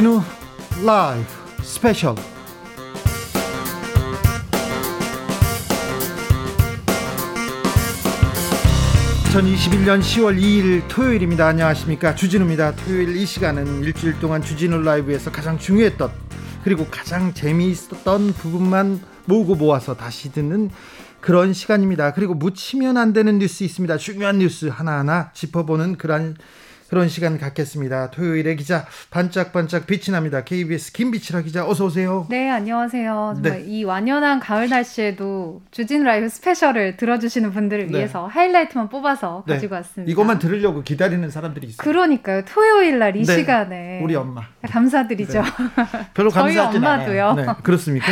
주진우 라이브 스페셜 2021년 10월 2일 토요일입니다. 안녕하십니까. 주진우입니다. 토요일 이 시간은 일주일 동안 주진우 라이브에서 가장 중요했던 그리고 가장 재미있었던 부분만 모으고 모아서 다시 듣는 그런 시간입니다. 그리고 묻히면 안 되는 뉴스 있습니다. 중요한 뉴스 하나하나 짚어보는 그런 그런 시간 갖겠습니다. 토요일에 기자 반짝반짝 빛이 납니다. KBS 김비치라 기자 어서 오세요. 네, 안녕하세요. 정말 네. 이 완연한 가을 날씨에도 주진 라이브 스페셜을 들어주시는 분들을 네. 위해서 하이라이트만 뽑아서 네. 가지고 왔습니다. 이것만 들으려고 기다리는 사람들이 있어요. 그러니까요. 토요일 날이 네. 시간에 우리 엄마 감사드리죠. 네. 별로 감사하지 않아요. 엄마도요. 네. 그렇습니까?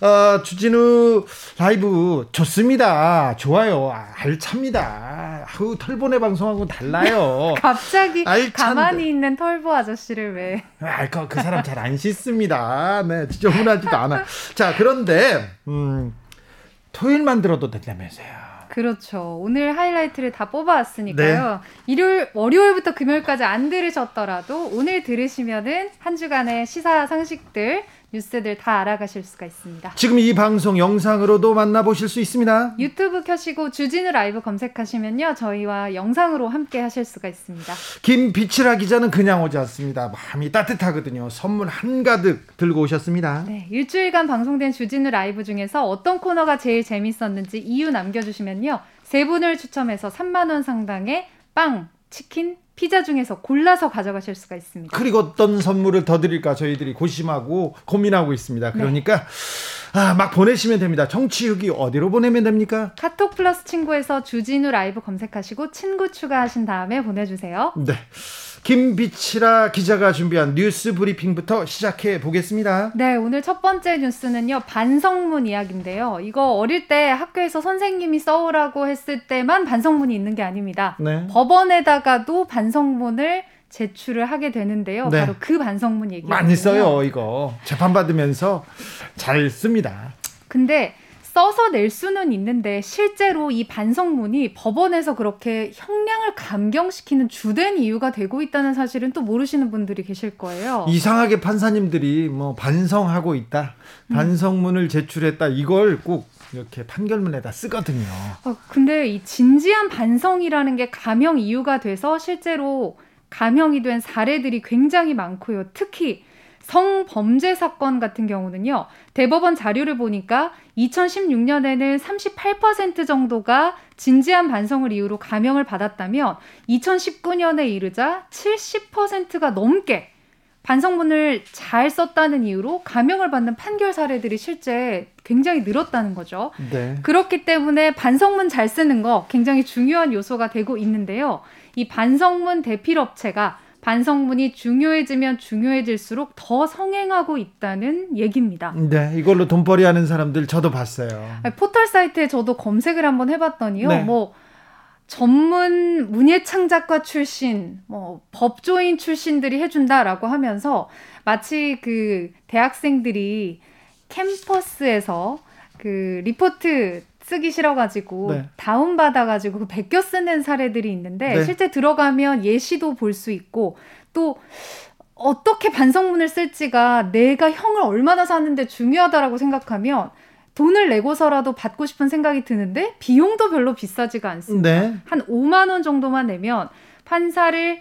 어, 주진우 라이브 좋습니다. 좋아요. 알찹니다. 아우, 털보네 방송하고 달라요. 갑자기 알찬데. 가만히 있는 털보 아저씨를 왜. 아, 그, 그 사람 잘 안 씻습니다. 네, 지저분하지도 않아. 자, 그런데, 음, 토요일만 들어도 된다면서요. 그렇죠. 오늘 하이라이트를 다 뽑아왔으니까요. 네. 일요일, 월요일부터 금요일까지 안 들으셨더라도 오늘 들으시면은 한 주간의 시사 상식들 뉴스들 다 알아가실 수가 있습니다. 지금 이 방송 영상으로도 만나보실 수 있습니다. 유튜브 켜시고 주진우 라이브 검색하시면요. 저희와 영상으로 함께 하실 수가 있습니다. 김비치라 기자는 그냥 오지 않습니다. 마음이 따뜻하거든요. 선물 한가득 들고 오셨습니다. 네, 일주일간 방송된 주진우 라이브 중에서 어떤 코너가 제일 재밌었는지 이유 남겨주시면요. 세 분을 추첨해서 3만 원 상당의 빵, 치킨, 피자 중에서 골라서 가져가실 수가 있습니다. 그리고 어떤 선물을 더 드릴까 저희들이 고심하고 고민하고 있습니다. 그러니까 네. 아, 막 보내시면 됩니다. 정치육이 어디로 보내면 됩니까? 카톡 플러스 친구에서 주진우 라이브 검색하시고 친구 추가하신 다음에 보내주세요. 네. 김비치라 기자가 준비한 뉴스 브리핑부터 시작해 보겠습니다. 네, 오늘 첫 번째 뉴스는요, 반성문 이야기인데요. 이거 어릴 때 학교에서 선생님이 써오라고 했을 때만 반성문이 있는 게 아닙니다. 네. 법원에다가도 반성문을 제출을 하게 되는데요. 네. 바로 그 반성문 얘기 많이 써요, 이거. 재판 받으면서 잘 씁니다. 근데 써서 낼 수는 있는데 실제로 이 반성문이 법원에서 그렇게 형량을 감경시키는 주된 이유가 되고 있다는 사실은 또 모르시는 분들이 계실 거예요. 이상하게 판사님들이 뭐 반성하고 있다, 음. 반성문을 제출했다 이걸 꼭 이렇게 판결문에다 쓰거든요. 어, 근데 이 진지한 반성이라는 게 감형 이유가 돼서 실제로 감형이 된 사례들이 굉장히 많고요. 특히 성범죄 사건 같은 경우는요, 대법원 자료를 보니까 2016년에는 38% 정도가 진지한 반성을 이유로 감형을 받았다면 2019년에 이르자 70%가 넘게 반성문을 잘 썼다는 이유로 감형을 받는 판결 사례들이 실제 굉장히 늘었다는 거죠. 네. 그렇기 때문에 반성문 잘 쓰는 거 굉장히 중요한 요소가 되고 있는데요. 이 반성문 대필 업체가 반성문이 중요해지면 중요해질수록 더 성행하고 있다는 얘기입니다. 네, 이걸로 돈벌이 하는 사람들 저도 봤어요. 포털 사이트에 저도 검색을 한번 해봤더니요. 네. 뭐 전문 문예창작가 출신, 뭐 법조인 출신들이 해준다라고 하면서 마치 그 대학생들이 캠퍼스에서 그 리포트 쓰기 싫어가지고 네. 다운 받아가지고 그 베껴 쓰는 사례들이 있는데 네. 실제 들어가면 예시도 볼 수 있고 또 어떻게 반성문을 쓸지가 내가 형을 얼마나 사는데 중요하다라고 생각하면 돈을 내고서라도 받고 싶은 생각이 드는데 비용도 별로 비싸지가 않습니다. 네. 한 5만 원 정도만 내면 판사를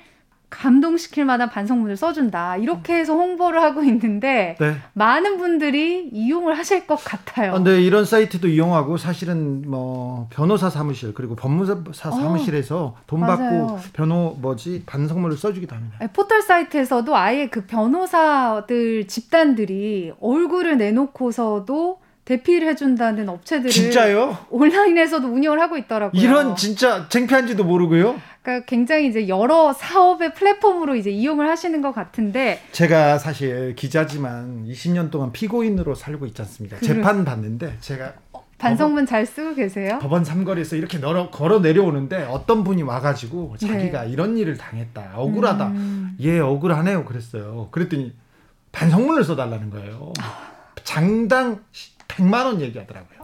감동시킬 만한 반성문을 써준다. 이렇게 해서 홍보를 하고 있는데 네. 많은 분들이 이용을 하실 것 같아요. 아, 네, 이런 사이트도 이용하고 사실은 뭐 변호사 사무실 그리고 법무사 어, 사무실에서 어, 돈 맞아요. 받고 변호 뭐지 반성문을 써주기도 합니다. 네, 포털 사이트에서도 아예 그 변호사들 집단들이 얼굴을 내놓고서도 대피를 해준다는 업체들을 진짜요? 온라인에서도 운영을 하고 있더라고요. 이런 진짜 창피한지도 모르고요. 그러니까 굉장히 이제 여러 사업의 플랫폼으로 이제 이용을 하시는 것 같은데 제가 사실 기자지만 20년 동안 피고인으로 살고 있지 않습니까? 그래. 재판 받는데 제가 어, 반성문 법원, 잘 쓰고 계세요? 법원 삼거리에서 이렇게 널어, 걸어 내려오는데 어떤 분이 와가지고 자기가 네. 이런 일을 당했다 억울하다 음. 예 억울하네요 그랬어요 그랬더니 반성문을 써달라는 거예요 아. 장당 100만 원 얘기하더라고요.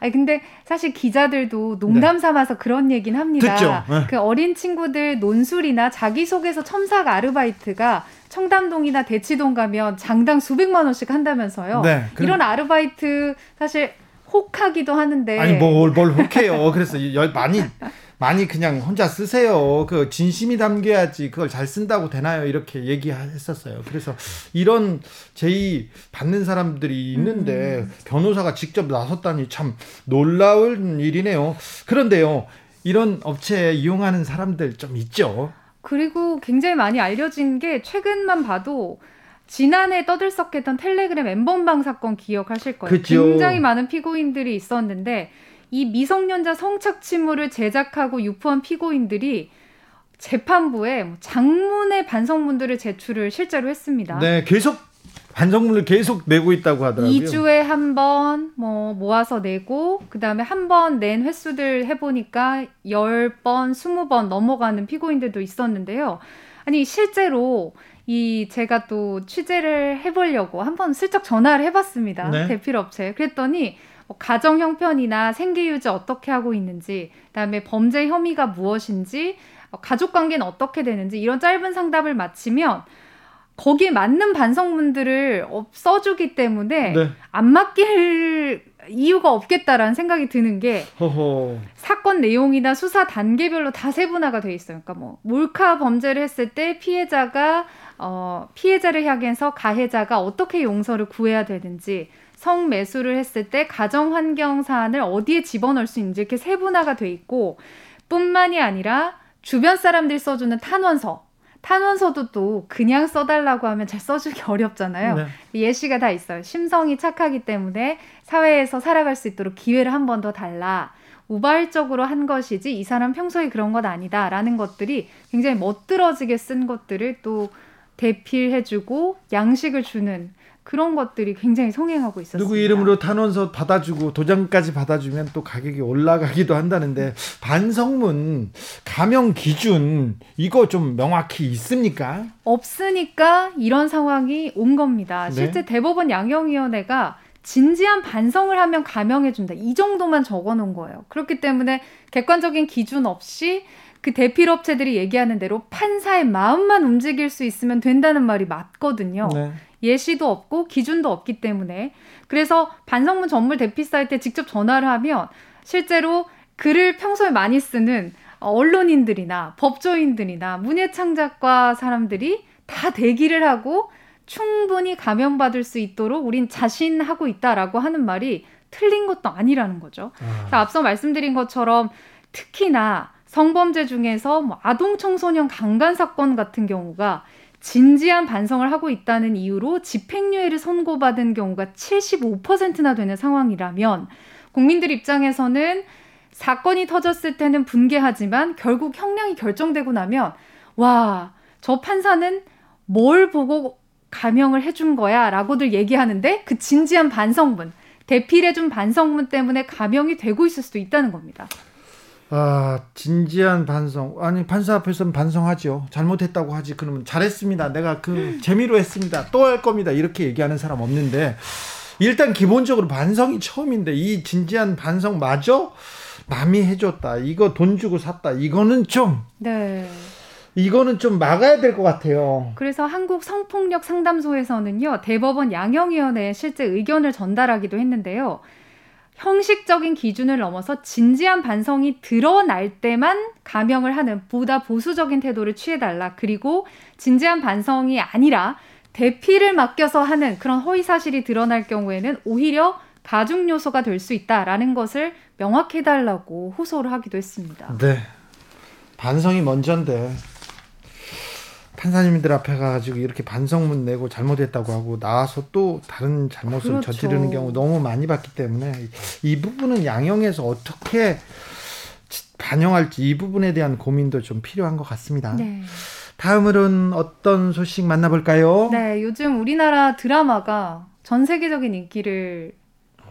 아니 근데 사실 기자들도 농담 네. 삼아서 네. 그런 얘기는 합니다. 듣죠? 네. 그 어린 친구들 논술이나 자기소개서 첨삭 아르바이트가 청담동이나 대치동 가면 장당 수백만 원씩 한다면서요. 네, 그럼... 이런 아르바이트 사실 혹하기도 하는데 아니 뭘뭘 혹해요. 그래서 많이 많이 그냥 혼자 쓰세요. 그 진심이 담겨야지 그걸 잘 쓴다고 되나요? 이렇게 얘기했었어요. 그래서 이런 제의 받는 사람들이 있는데 음. 변호사가 직접 나섰다니 참 놀라운 일이네요. 그런데요. 이런 업체 이용하는 사람들 좀 있죠. 그리고 굉장히 많이 알려진 게 최근만 봐도 지난해 떠들썩했던 텔레그램 엠번방 사건 기억하실 거예요. 그쵸. 굉장히 많은 피고인들이 있었는데 이 미성년자 성착취물을 제작하고 유포한 피고인들이 재판부에 뭐 장문의 반성문들을 제출을 실제로 했습니다. 네, 계속 반성문을 계속 내고 있다고 하더라고요. 2주에 한 번 뭐 모아서 내고 그다음에 한 번 낸 횟수들 해 보니까 10번, 20번 넘어가는 피고인들도 있었는데요. 아니 실제로 이 제가 또 취재를 해 보려고 한번 슬쩍 전화를 해 봤습니다. 네. 대필 업체. 그랬더니 뭐 가정 형편이나 생계 유지 어떻게 하고 있는지, 그다음에 범죄 혐의가 무엇인지, 어, 가족 관계는 어떻게 되는지 이런 짧은 상담을 마치면 거기에 맞는 반성문들을 써주기 때문에 네. 안 맡길 이유가 없겠다라는 생각이 드는 게 허허. 사건 내용이나 수사 단계별로 다 세분화가 돼 있어요. 그러니까 뭐 몰카 범죄를 했을 때 피해자가 어 피해자를 향해서 가해자가 어떻게 용서를 구해야 되는지 성매수를 했을 때 가정 환경 사안을 어디에 집어넣을 수 있는지 이렇게 세분화가 돼 있고 뿐만이 아니라 주변 사람들이 써주는 탄원서 탄원서도 또 그냥 써달라고 하면 잘 써주기 어렵잖아요. 네. 예시가 다 있어요. 심성이 착하기 때문에 사회에서 살아갈 수 있도록 기회를 한 번 더 달라. 우발적으로 한 것이지 이 사람 평소에 그런 건 아니다라는 것들이 굉장히 멋들어지게 쓴 것들을 또 대필해주고 양식을 주는 그런 것들이 굉장히 성행하고 있었습니다. 누구 이름으로 탄원서 받아주고 도장까지 받아주면 또 가격이 올라가기도 한다는데 반성문 가명 기준 이거 좀 명확히 있습니까? 없으니까 이런 상황이 온 겁니다. 네. 실제 대법원 양형위원회가 진지한 반성을 하면 감형해준다. 이 정도만 적어놓은 거예요. 그렇기 때문에 객관적인 기준 없이 그 대필업체들이 얘기하는 대로 판사의 마음만 움직일 수 있으면 된다는 말이 맞거든요. 네. 예시도 없고 기준도 없기 때문에 그래서 반성문 전문 대피 사이트에 직접 전화를 하면 실제로 글을 평소에 많이 쓰는 언론인들이나 법조인들이나 문예창작과 사람들이 다 대기를 하고 충분히 감염받을 수 있도록 우린 자신하고 있다라고 하는 말이 틀린 것도 아니라는 거죠. 아. 앞서 말씀드린 것처럼 특히나 성범죄 중에서 뭐 아동 청소년 강간 사건 같은 경우가 진지한 반성을 하고 있다는 이유로 집행유예를 선고받은 경우가 75%나 되는 상황이라면 국민들 입장에서는 사건이 터졌을 때는 분개하지만 결국 형량이 결정되고 나면 와, 저 판사는 뭘 보고 감형을 해준 거야 라고들 얘기하는데 그 진지한 반성문, 대필해준 반성문 때문에 감형이 되고 있을 수도 있다는 겁니다. 아, 진지한 반성. 아니, 판사 앞에서는 반성하죠. 잘못했다고 하지. 그러면 잘했습니다. 내가 그 재미로 했습니다. 또 할 겁니다. 이렇게 얘기하는 사람 없는데, 일단 기본적으로 반성이 처음인데, 이 진지한 반성 마저 남이 해줬다. 이거 돈 주고 샀다. 이거는 좀. 네. 이거는 좀 막아야 될 것 같아요. 그래서 한국 성폭력 상담소에서는요, 대법원 양형위원회에 실제 의견을 전달하기도 했는데요. 형식적인 기준을 넘어서 진지한 반성이 드러날 때만 감형을 하는 보다 보수적인 태도를 취해달라. 그리고 진지한 반성이 아니라 대피를 맡겨서 하는 그런 허위 사실이 드러날 경우에는 오히려 가중 요소가 될 수 있다라는 것을 명확해달라고 호소를 하기도 했습니다. 네. 반성이 먼저인데 판사님들 앞에 가가지고 이렇게 반성문 내고 잘못했다고 하고 나와서 또 다른 잘못을 그렇죠. 저지르는 경우 너무 많이 봤기 때문에 이 부분은 양형에서 어떻게 반영할지 이 부분에 대한 고민도 좀 필요한 것 같습니다. 네. 다음으로는 어떤 소식 만나볼까요? 네, 요즘 우리나라 드라마가 전 세계적인 인기를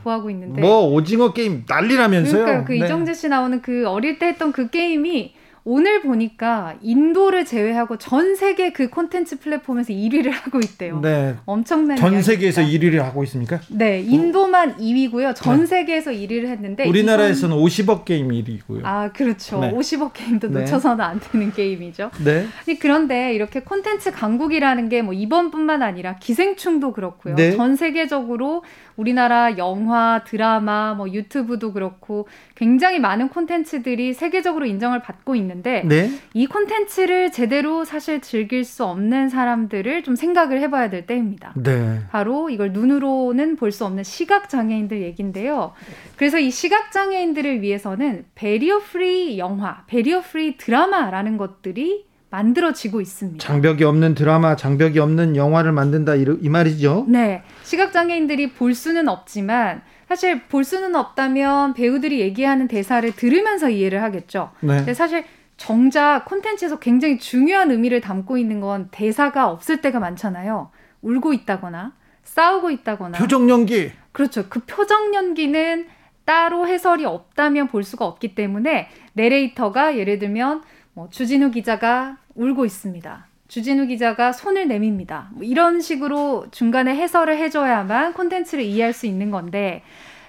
구하고 있는데 뭐 오징어 게임 난리라면서요? 그러니까 그 네. 이정재 씨 나오는 그 어릴 때 했던 그 게임이 오늘 보니까 인도를 제외하고 전 세계 그 콘텐츠 플랫폼에서 1위를 하고 있대요. 네. 엄청난 전 세계에서 1위를 하고 있습니까? 네, 인도만 2위고요. 전 네. 세계에서 1위를 했는데 우리나라에서는 이건... 50억 게임 1위고요. 아, 그렇죠. 네. 50억 게임도 네. 놓쳐서는 안 되는 게임이죠. 네. 그런데 이렇게 콘텐츠 강국이라는 게 뭐 이번뿐만 아니라 기생충도 그렇고요. 네. 전 세계적으로 우리나라 영화, 드라마, 뭐 유튜브도 그렇고 굉장히 많은 콘텐츠들이 세계적으로 인정을 받고 있는 데 네. 이 콘텐츠를 제대로 사실 즐길 수 없는 사람들을 좀 생각을 해봐야 될 때입니다. 네. 바로 이걸 눈으로는 볼 수 없는 시각 장애인들 얘긴데요. 그래서 이 시각 장애인들을 위해서는 배리어 프리 영화, 배리어 프리 드라마라는 것들이 만들어지고 있습니다. 장벽이 없는 드라마, 장벽이 없는 영화를 만든다 이, 이 말이죠? 네. 시각 장애인들이 볼 수는 없지만 사실 볼 수는 없다면 배우들이 얘기하는 대사를 들으면서 이해를 하겠죠. 네. 근데 사실 정작 콘텐츠에서 굉장히 중요한 의미를 담고 있는 건 대사가 없을 때가 많잖아요. 울고 있다거나 싸우고 있다거나 표정 연기. 그렇죠. 그 표정 연기는 따로 해설이 없다면 볼 수가 없기 때문에 내레이터가 예를 들면 뭐 주진우 기자가 울고 있습니다. 주진우 기자가 손을 내밉니다. 뭐 이런 식으로 중간에 해설을 해줘야만 콘텐츠를 이해할 수 있는 건데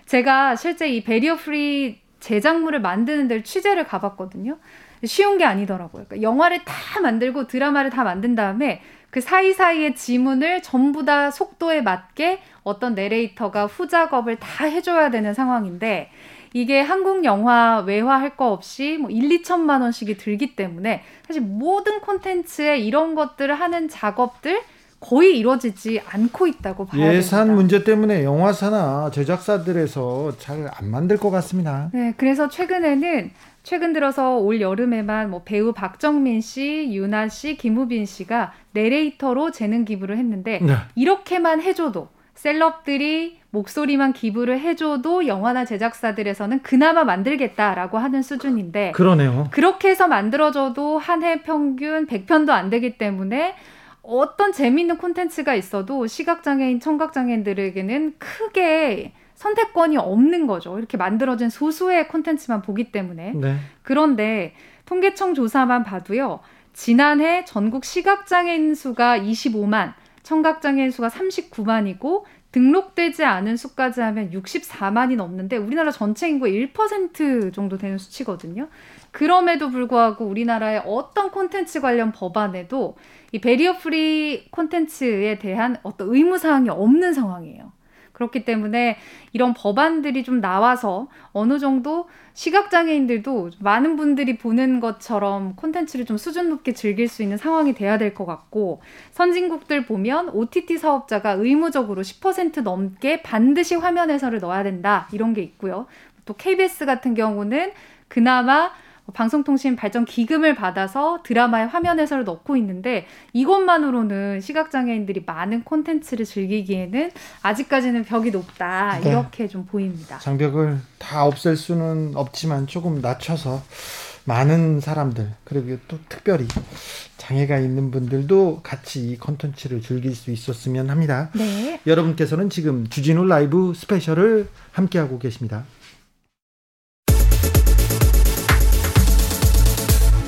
제가 실제 이 배리어 프리 제작물을 만드는 데를 취재를 가봤거든요. 쉬운 게 아니더라고요. 그러니까 영화를 다 만들고 드라마를 다 만든 다음에 그 사이사이의 지문을 전부 다 속도에 맞게 어떤 내레이터가 후작업을 다 해줘야 되는 상황인데 이게 한국 영화 외화할 거 없이 뭐 1, 2천만 원씩이 들기 때문에 사실 모든 콘텐츠에 이런 것들을 하는 작업들 거의 이루어지지 않고 있다고 봐야 예산 됩니다. 문제 때문에 영화사나 제작사들에서 잘 안 만들 것 같습니다. 네, 그래서 최근에는 최근 들어서 올 여름에만 뭐 배우 박정민 씨, 유나 씨, 김우빈 씨가 내레이터로 재능 기부를 했는데 네. 이렇게만 해줘도 셀럽들이 목소리만 기부를 해줘도 영화나 제작사들에서는 그나마 만들겠다라고 하는 수준인데 그러네요. 그렇게 해서 만들어져도 한 해 평균 100편도 안 되기 때문에 어떤 재미있는 콘텐츠가 있어도 시각장애인, 청각장애인들에게는 크게 선택권이 없는 거죠. 이렇게 만들어진 소수의 콘텐츠만 보기 때문에. 네. 그런데 통계청 조사만 봐도요. 지난해 전국 시각장애인 수가 25만, 청각장애인 수가 39만이고 등록되지 않은 수까지 하면 64만이 넘는데 우리나라 전체 인구의 1% 정도 되는 수치거든요. 그럼에도 불구하고 우리나라의 어떤 콘텐츠 관련 법안에도 이 배리어 프리 콘텐츠에 대한 어떤 의무 사항이 없는 상황이에요. 그렇기 때문에 이런 법안들이 좀 나와서 어느 정도 시각장애인들도 많은 분들이 보는 것처럼 콘텐츠를 좀 수준 높게 즐길 수 있는 상황이 돼야 될 것 같고 선진국들 보면 OTT 사업자가 의무적으로 10% 넘게 반드시 화면 해설을 넣어야 된다 이런 게 있고요. 또 KBS 같은 경우는 그나마 방송통신 발전 기금을 받아서 드라마의 화면 해설을 넣고 있는데 이것만으로는 시각장애인들이 많은 콘텐츠를 즐기기에는 아직까지는 벽이 높다 네. 이렇게 좀 보입니다. 장벽을 다 없앨 수는 없지만 조금 낮춰서 많은 사람들 그리고 또 특별히 장애가 있는 분들도 같이 이 콘텐츠를 즐길 수 있었으면 합니다. 네. 여러분께서는 지금 주진우 라이브 스페셜을 함께하고 계십니다.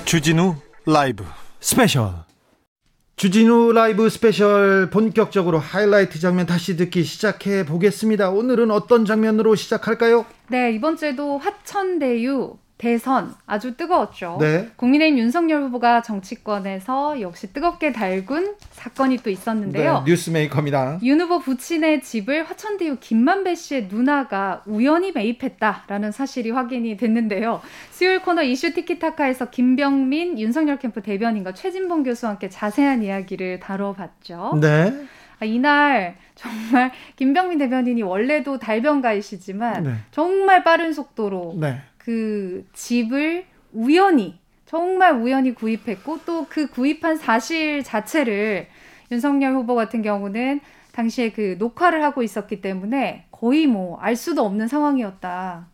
주진우 라이브 스페셜 주진우 라이브 스페셜 본격적으로 하이라이트 장면 다시 듣기 시작해 보겠습니다. 오늘은 어떤 장면으로 시작할까요? 네, 이번 주에도 화천대유 대선 아주 뜨거웠죠. 네. 국민의힘 윤석열 후보가 정치권에서 역시 뜨겁게 달군 사건이 또 있었는데요. 네, 뉴스메이커입니다. 윤 후보 부친의 집을 화천대유 김만배 씨의 누나가 우연히 매입했다라는 사실이 확인이 됐는데요. 수요일 코너 이슈 티키타카에서 김병민 윤석열 캠프 대변인과 최진봉 교수와 함께 자세한 이야기를 다뤄봤죠. 네. 아, 이날 정말 김병민 대변인이 원래도 달변가이시지만 네. 정말 빠른 속도로 네. 그 집을 우연히 정말 우연히 구입했고 또 그 구입한 사실 자체를 윤석열 후보 같은 경우는 당시에 그 녹화를 하고 있었기 때문에 거의 뭐 알 수도 없는 상황이었다.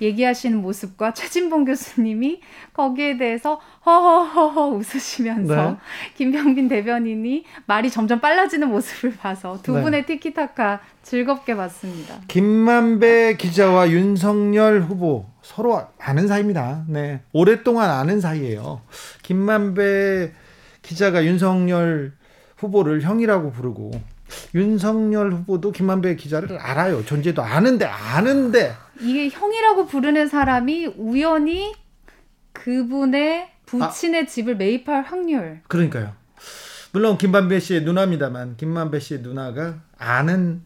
얘기하시는 모습과 최진봉 교수님이 거기에 대해서 허허허허 웃으시면서 네. 김병빈 대변인이 말이 점점 빨라지는 모습을 봐서 두 네. 분의 티키타카 즐겁게 봤습니다. 김만배 기자와 윤석열 후보 서로 아는 사이입니다. 네. 오랫동안 아는 사이예요. 김만배 기자가 윤석열 후보를 형이라고 부르고 윤석열 후보도 김만배 기자를 알아요. 존재도 아는데 아는데 이게 형이라고 부르는 사람이 우연히 그분의 부친의 아, 집을 매입할 확률. 그러니까요. 물론 김만배 씨의 누나입니다만 김만배 씨의 누나가 아는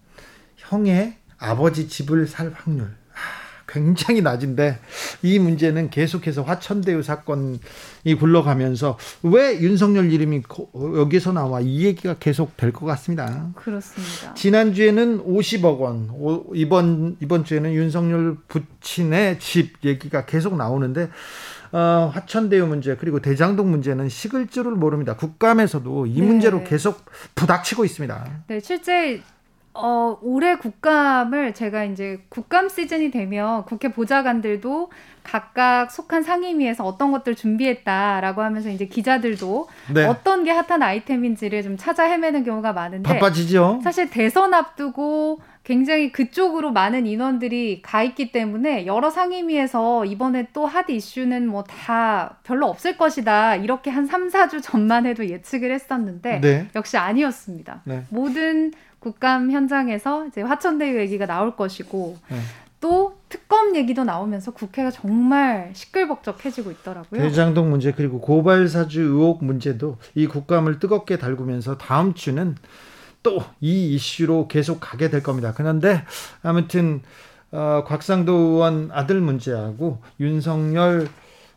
형의 아버지 집을 살 확률 굉장히 낮은데 이 문제는 계속해서 화천대유 사건이 굴러가면서 왜 윤석열 이름이 여기서 나와 이 얘기가 계속 될 것 같습니다. 그렇습니다. 지난주에는 50억 원, 이번 이번 주에는 윤석열 부친의 집 얘기가 계속 나오는데 어, 화천대유 문제 그리고 대장동 문제는 식을 줄을 모릅니다. 국감에서도 이 네. 문제로 계속 부닥치고 있습니다. 네, 실제 어, 올해 국감을 제가 이제 국감 시즌이 되면 국회 보좌관들도 각각 속한 상임위에서 어떤 것들 준비했다라고 하면서 이제 기자들도 네. 어떤 게 핫한 아이템인지를 좀 찾아 헤매는 경우가 많은데 바빠지죠. 사실 대선 앞두고 굉장히 그쪽으로 많은 인원들이 가 있기 때문에 여러 상임위에서 이번에 또 핫 이슈는 뭐 다 별로 없을 것이다. 이렇게 한 3, 4주 전만 해도 예측을 했었는데 네. 역시 아니었습니다. 네. 모든 국감 현장에서 이제 화천대유 얘기가 나올 것이고 네. 또 특검 얘기도 나오면서 국회가 정말 시끌벅적해지고 있더라고요. 대장동 문제 그리고 고발 사주 의혹 문제도 이 국감을 뜨겁게 달구면서 다음 주는 또 이 이슈로 계속 가게 될 겁니다. 그런데 아무튼 어, 곽상도 의원 아들 문제하고 윤석열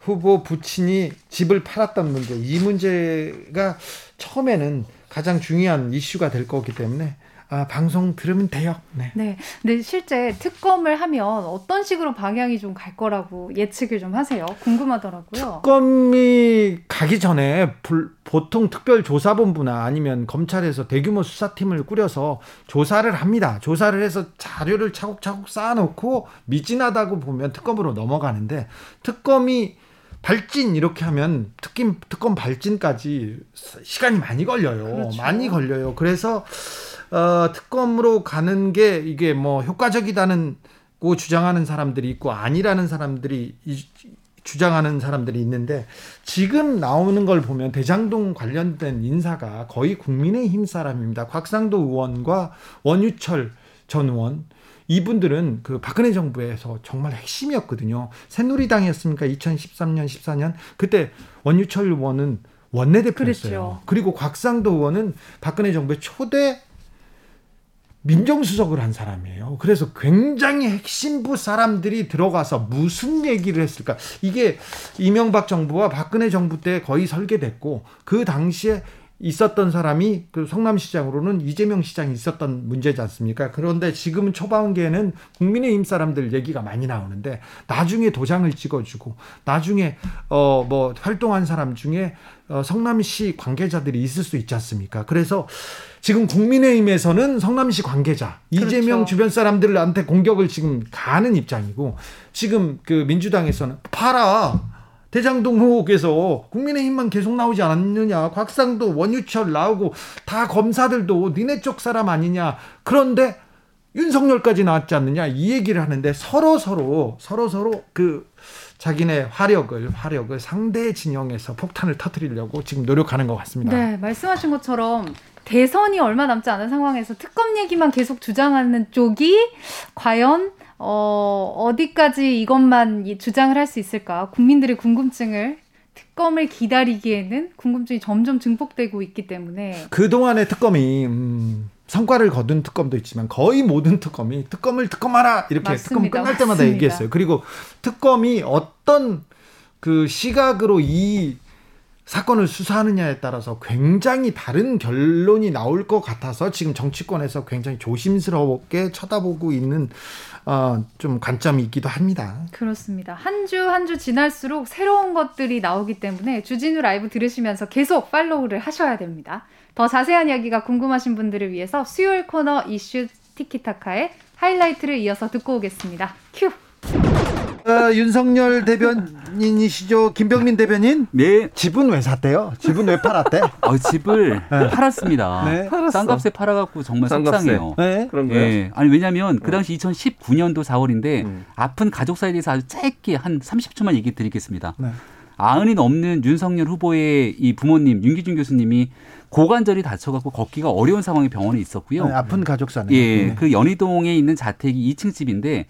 후보 부친이 집을 팔았던 문제 이 문제가 처음에는 가장 중요한 이슈가 될 거기 때문에 아, 방송 들으면 돼요. 네. 네. 근데 실제 특검을 하면 어떤 식으로 방향이 좀 갈 거라고 예측을 좀 하세요. 궁금하더라고요. 특검이 가기 전에 불, 보통 특별조사본부나 아니면 검찰에서 대규모 수사팀을 꾸려서 조사를 합니다. 조사를 해서 자료를 차곡차곡 쌓아놓고 미진하다고 보면 특검으로 넘어가는데 특검이 발진 이렇게 하면 특검 특검 발진까지 시간이 많이 걸려요. 그렇죠. 많이 걸려요. 그래서 어, 특검으로 가는 게 이게 뭐 효과적이다는 고 주장하는 사람들이 있고 아니라는 사람들이 이, 주장하는 사람들이 있는데 지금 나오는 걸 보면 대장동 관련된 인사가 거의 국민의힘 사람입니다. 곽상도 의원과 원유철 전 의원 이분들은 그 박근혜 정부에서 정말 핵심이었거든요. 새누리당이었습니까? 2013년, 14년 그때 원유철 의원은 원내대표였어요. 그렇죠. 그리고 곽상도 의원은 박근혜 정부의 초대 민정수석을 한 사람이에요. 그래서 굉장히 핵심부 사람들이 들어가서 무슨 얘기를 했을까? 이게 이명박 정부와 박근혜 정부 때 거의 설계됐고 그 당시에 있었던 사람이 그 성남시장으로는 이재명 시장이 있었던 문제지 않습니까? 그런데 지금 초반기에는 국민의힘 사람들 얘기가 많이 나오는데 나중에 도장을 찍어주고 나중에 어 뭐 활동한 사람 중에 어 성남시 관계자들이 있을 수 있지 않습니까? 그래서 지금 국민의힘에서는 성남시 관계자 그렇죠. 이재명 주변 사람들한테 공격을 지금 가는 입장이고 지금 그 민주당에서는 팔아 대장동 의혹에서 국민의힘만 계속 나오지 않았느냐. 곽상도 원유철 나오고 다 검사들도 니네 쪽 사람 아니냐. 그런데 윤석열까지 나왔지 않느냐. 이 얘기를 하는데 서로 서로 서로 서로 그 자기네 화력을 화력을 상대 진영에서 폭탄을 터뜨리려고 지금 노력하는 것 같습니다. 네, 말씀하신 것처럼 대선이 얼마 남지 않은 상황에서 특검 얘기만 계속 주장하는 쪽이 과연 어, 어디까지 이것만 주장을 할 수 있을까? 국민들의 궁금증을 특검을 기다리기에는 궁금증이 점점 증폭되고 있기 때문에 그동안의 특검이 음, 성과를 거둔 특검도 있지만 거의 모든 특검이 특검을 특검하라 이렇게 맞습니다. 특검 끝날 때마다 맞습니다. 얘기했어요. 그리고 특검이 어떤 그 시각으로 이 사건을 수사하느냐에 따라서 굉장히 다른 결론이 나올 것 같아서 지금 정치권에서 굉장히 조심스럽게 쳐다보고 있는 어, 좀 관점이 있기도 합니다. 그렇습니다. 한주 한주 지날수록 새로운 것들이 나오기 때문에 주진우 라이브 들으시면서 계속 팔로우를 하셔야 됩니다. 더 자세한 이야기가 궁금하신 분들을 위해서 수요일 코너 이슈 티키타카의 하이라이트를 이어서 듣고 오겠습니다. 큐! 어, 윤석열 대변인이시죠 김병민 대변인? 네. 집은 왜 샀대요? 집은 왜 팔았대? 어, 집을 네. 팔았습니다. 네. 싼값에 팔아갖고 정말 싼값에. 속상해요. 네. 그런 거요? 네. 아니 왜냐하면 그 당시 2019년도 4월인데 음. 아픈 가족 사에 대해서 아주 짧게 한 30초만 얘기 드리겠습니다. 네. 아흔이 넘는 윤석열 후보의 이 부모님 윤기준 교수님이 고관절이 다쳐갖고 걷기가 어려운 상황에 병원에 있었고요. 네, 아픈 가족사네. 예, 네. 그 연희동에 있는 자택이 2층 집인데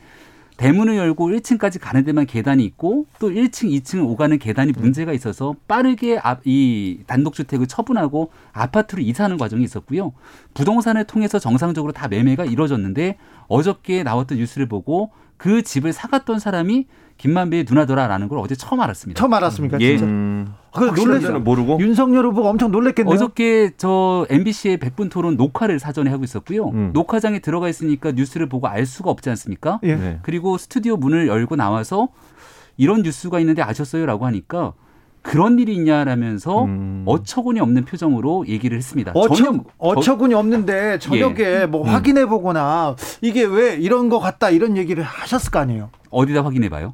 대문을 열고 1층까지 가는 데만 계단이 있고 또 1층, 2층을 오가는 계단이 문제가 있어서 빠르게 이 단독주택을 처분하고 아파트로 이사하는 과정이 있었고요. 부동산을 통해서 정상적으로 다 매매가 이루어졌는데 어저께 나왔던 뉴스를 보고 그 집을 사갔던 사람이 김만배의 누나더라라는 걸 어제 처음 알았습니다. 처음 알았습니까? 예. 음. 그 놀랬어요. 모르고 윤석열 후보가 엄청 놀랬겠네요. 어저께 저 MBC의 백분 토론 녹화를 사전에 하고 있었고요. 음. 녹화장에 들어가 있으니까 뉴스를 보고 알 수가 없지 않습니까? 예. 네. 그리고 스튜디오 문을 열고 나와서 이런 뉴스가 있는데 아셨어요라고 하니까 그런 일이 있냐라면서 음. 어처구니 없는 표정으로 얘기를 했습니다. 어처, 어처구니 없는데 저녁에 예. 뭐 음. 확인해 보거나 이게 왜 이런 거 같다 이런 얘기를 하셨을 거 아니에요. 어디다 확인해 봐요?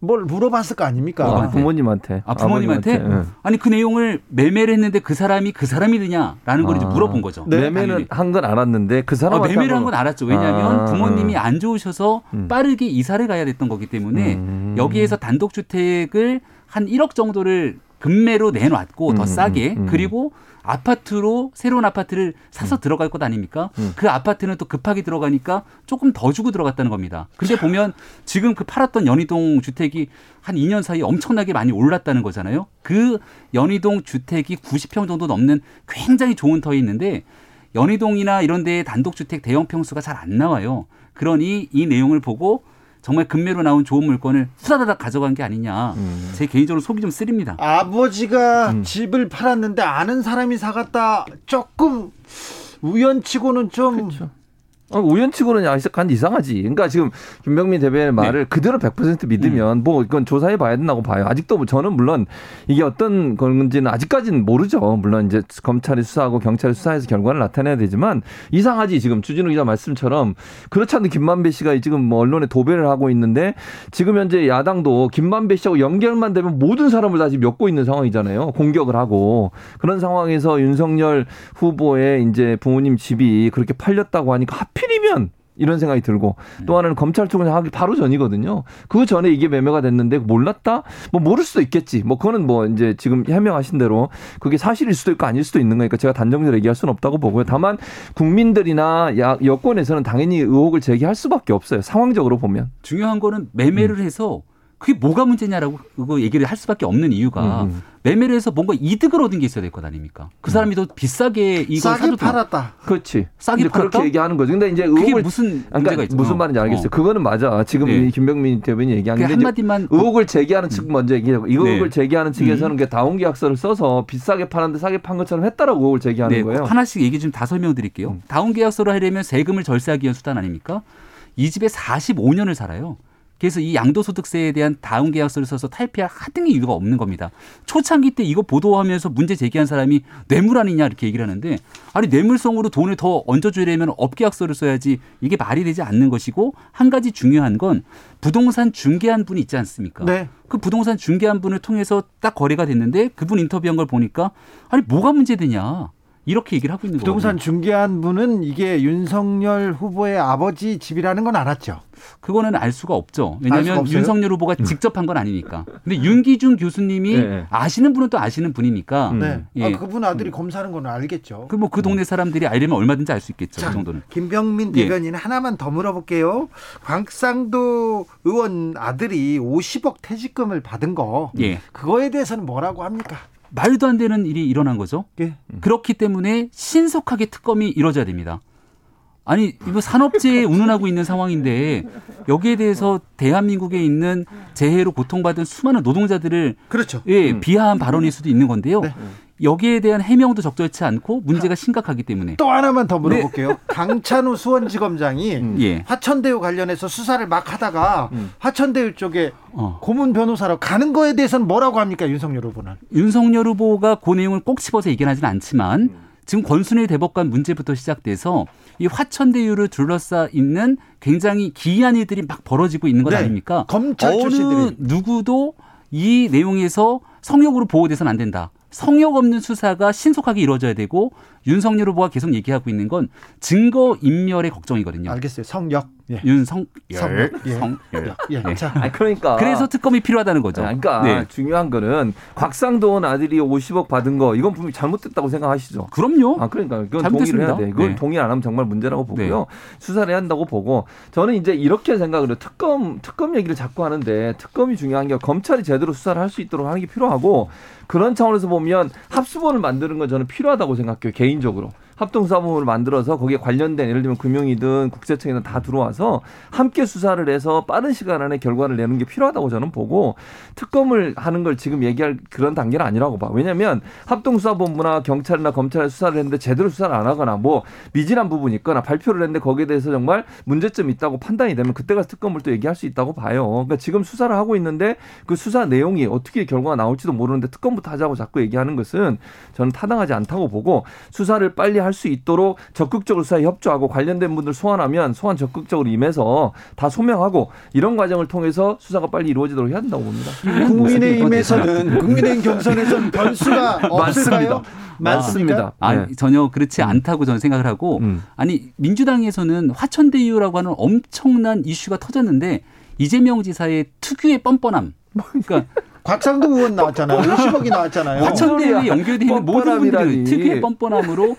뭘 물어봤을 거 아닙니까? 아, 부모님한테. 아, 부모님한테? 네. 아니, 그 내용을 매매를 했는데 그 사람이 그 사람이느냐라는 걸 아, 이제 물어본 거죠. 네. 매매는 한 건 알았는데 그 사람 아, 매매를 한 건 알았죠. 왜냐하면 아, 부모님이 안 좋으셔서 음. 빠르게 이사를 가야 됐던 거기 때문에 음. 여기에서 단독주택을 한 1억 정도를 금매로 내놨고 더 음, 싸게 음, 음. 그리고 아파트로 새로운 아파트를 사서 음. 들어갈 것 아닙니까? 음. 그 아파트는 또 급하게 들어가니까 조금 더 주고 들어갔다는 겁니다. 근데 보면 지금 그 팔았던 연희동 주택이 한 2년 사이에 엄청나게 많이 올랐다는 거잖아요. 그 연희동 주택이 90평 정도 넘는 굉장히 좋은 터에 있는데 연희동이나 이런 데에 단독주택 대형 평수가 잘 안 나와요. 그러니 이 내용을 보고 정말 금매로 나온 좋은 물건을 후다다닥 가져간 게 아니냐. 음. 제 개인적으로 속이 좀 쓰립니다. 아버지가 음. 집을 팔았는데 아는 사람이 사갔다 조금 우연치고는 좀 그렇죠. 어, 우연치고는 약간 이상하지. 그러니까 지금 김병민 대변인의 네. 말을 네. 그대로 100% 믿으면 음. 뭐 이건 조사해 봐야 된다고 봐요. 아직도 뭐 저는 물론 이게 어떤 건지는 아직까지는 모르죠. 물론 이제 검찰이 수사하고 경찰이 수사해서 결과를 나타내야 되지만 이상하지. 지금 주진우 기자 말씀처럼 그렇지 않은 김만배 씨가 지금 뭐 언론에 도배를 하고 있는데 지금 현재 야당도 김만배 씨하고 연결만 되면 모든 사람을 다 지금 엮고 있는 상황이잖아요. 공격을 하고 그런 상황에서 윤석열 후보의 이제 부모님 집이 그렇게 팔렸다고 하니까 하필 이면 이런 생각이 들고 또 하나는 검찰 쪽은 하기 바로 전이거든요. 그 전에 이게 매매가 됐는데 몰랐다? 뭐 모를 수도 있겠지. 뭐 그거는 뭐 이제 지금 해명하신 대로 그게 사실일 수도 있고 아닐 수도 있는 거니까 제가 단정적으로 얘기할 수는 없다고 보고요. 다만 국민들이나 여권에서는 당연히 의혹을 제기할 수밖에 없어요. 상황적으로 보면. 중요한 거는 매매를 음. 해서 그게 뭐가 문제냐라고 그거 얘기를 할 수밖에 없는 이유가 음. 음. 매매를 해서 뭔가 이득을 얻은 게 있어야 될 것 아닙니까? 그 사람이 더 비싸게 이걸 싸게 팔았다. 그렇지. 싸게 팔았다. 그렇게 얘기하는 거죠. 근데 이제 의혹을 무슨 그러니까 무슨 말인지 알겠어요. 어. 그거는 맞아. 지금 네. 김병민 대변인이 얘기하는 게 한마디만 의혹을 제기하는 측 음. 먼저 얘기하고 이 의혹을 네. 제기하는 측에서는 음. 다운 계약서를 써서 비싸게 파는데 싸게 판 것처럼 했다라고 의혹을 제기하는 네. 거예요. 하나씩 얘기 좀 다 설명드릴게요. 음. 다운 계약서를 하려면 세금을 절세하기 위한 수단 아닙니까? 이 집에 45년을 살아요. 그래서 이 양도소득세에 대한 다운 계약서를 써서 탈피할 하등의 이유가 없는 겁니다. 초창기 때 이거 보도하면서 문제 제기한 사람이 뇌물 아니냐 이렇게 얘기를 하는데 아니 뇌물성으로 돈을 더 얹어주려면 업계약서를 써야지 이게 말이 되지 않는 것이고 한 가지 중요한 건 부동산 중개한 분이 있지 않습니까? 네. 그 부동산 중개한 분을 통해서 딱 거래가 됐는데 그분 인터뷰한 걸 보니까 아니 뭐가 문제되냐. 이렇게 얘기를 하고 있는 거예요. 부동산 중개한 분은 이게 윤석열 후보의 아버지 집이라는 건 알았죠. 그거는 알 수가 없죠. 왜냐하면 수 윤석열 후보가 음. 직접 한 건 아니니까. 근데 윤기중 교수님이 네. 아시는 분은 또 아시는 분이니까. 네. 아, 예. 아, 그분 아들이 검사하는 건 알겠죠. 그 뭐그 그 동네 사람들이 알려면 얼마든지 알 수 있겠죠. 자, 그 정도는. 김병민 예. 대변인 예. 하나만 더 물어볼게요. 광상도 의원 아들이 50억 퇴직금을 받은 거. 예. 그거에 대해서는 뭐라고 합니까? 말도 안 되는 일이 일어난 거죠. 예. 그렇기 때문에 신속하게 특검이 이루어져야 됩니다. 아니 이거 산업재해에 운운하고 있는 상황인데 여기에 대해서 대한민국에 있는 재해로 고통받은 수많은 노동자들을 그렇죠. 예, 음. 비하한 발언일 수도 있는 건데요. 네. 여기에 대한 해명도 적절치 않고 문제가 심각하기 때문에 또 하나만 더 물어볼게요. 네. 강찬우 수원지검장이 음. 예. 화천대유 관련해서 수사를 막 하다가 음. 화천대유 쪽에 어. 고문 변호사로 가는 거에 대해서는 뭐라고 합니까 윤석열 후보는? 윤석열 후보가 그 내용을 꼭 집어서 얘기하지는 않지만 음. 지금 권순일 대법관 문제부터 시작돼서 이 화천대유를 둘러싸 있는 굉장히 기이한 일들이 막 벌어지고 있는 것 네. 아닙니까? 검찰 어느 출신들이. 누구도 이 내용에서 성역으로 보호돼서는 안 된다. 성역 없는 수사가 신속하게 이루어져야 되고 윤석열 후보가 계속 얘기하고 있는 건 증거 인멸의 걱정이거든요. 알겠어요. 성역. 예. 윤성 열. 성열. 예. 성열. 예. 네. 자, 아, 그러니까. 그래서 특검이 필요하다는 거죠. 그러니까 네. 중요한 거는 곽상도원 아들이 50억 받은 거 이건 분명히 잘못됐다고 생각하시죠. 그럼요. 아 그러니까 그건 동의를 해야 돼. 그건 네. 동의 안 하면 정말 문제라고 보고요. 네. 수사를 해야 한다고 보고 저는 이제 이렇게 생각을 해요. 특검 특검 얘기를 자꾸 하는데 특검이 중요한 게 검찰이 제대로 수사를 할 수 있도록 하는 게 필요하고 그런 차원에서 보면 합수본을 만드는 건 저는 필요하다고 생각해요. 개인적으로. 합동사무를 만들어서 거기에 관련된 예를 들면 금융이든 국세청이든 다 들어와서 함께 수사를 해서 빠른 시간 안에 결과를 내는 게 필요하다고 저는 보고 특검을 하는 걸 지금 얘기할 그런 단계는 아니라고 봐. 왜냐하면 합동수사본부나 경찰이나 검찰에 수사를 했는데 제대로 수사를 안 하거나 뭐 미진한 부분이 있거나 발표를 했는데 거기에 대해서 정말 문제점이 있다고 판단이 되면 그때 가서 특검을 또 얘기할 수 있다고 봐요. 그러니까 지금 수사를 하고 있는데 그 수사 내용이 어떻게 결과가 나올지도 모르는데 특검부터 하자고 자꾸 얘기하는 것은 저는 타당하지 않다고 보고 수사를 빨리 할수 있도록 적극적으로 수사에 협조하고 관련된 분들 소환하면 소환 적극적으로 임해서 다 소명하고 이런 과정을 통해서 수사가 빨리 이루어지도록 해야 된다고 봅니다. 국민의힘에서는 국민의힘 경선에서는 변수가 없을까요? 많습니다. 아, 네. 전혀 그렇지 음. 않다고 저는 생각을 하고 음. 아니 민주당에서는 화천대유라고 하는 엄청난 이슈가 터졌는데 이재명 지사의 특유의 뻔뻔함. 그러니까 곽상도 의원 나왔잖아요. 50억이 나왔잖아요. 화천대유에 연결되어 있는 모든 분들이 특유의 뻔뻔함으로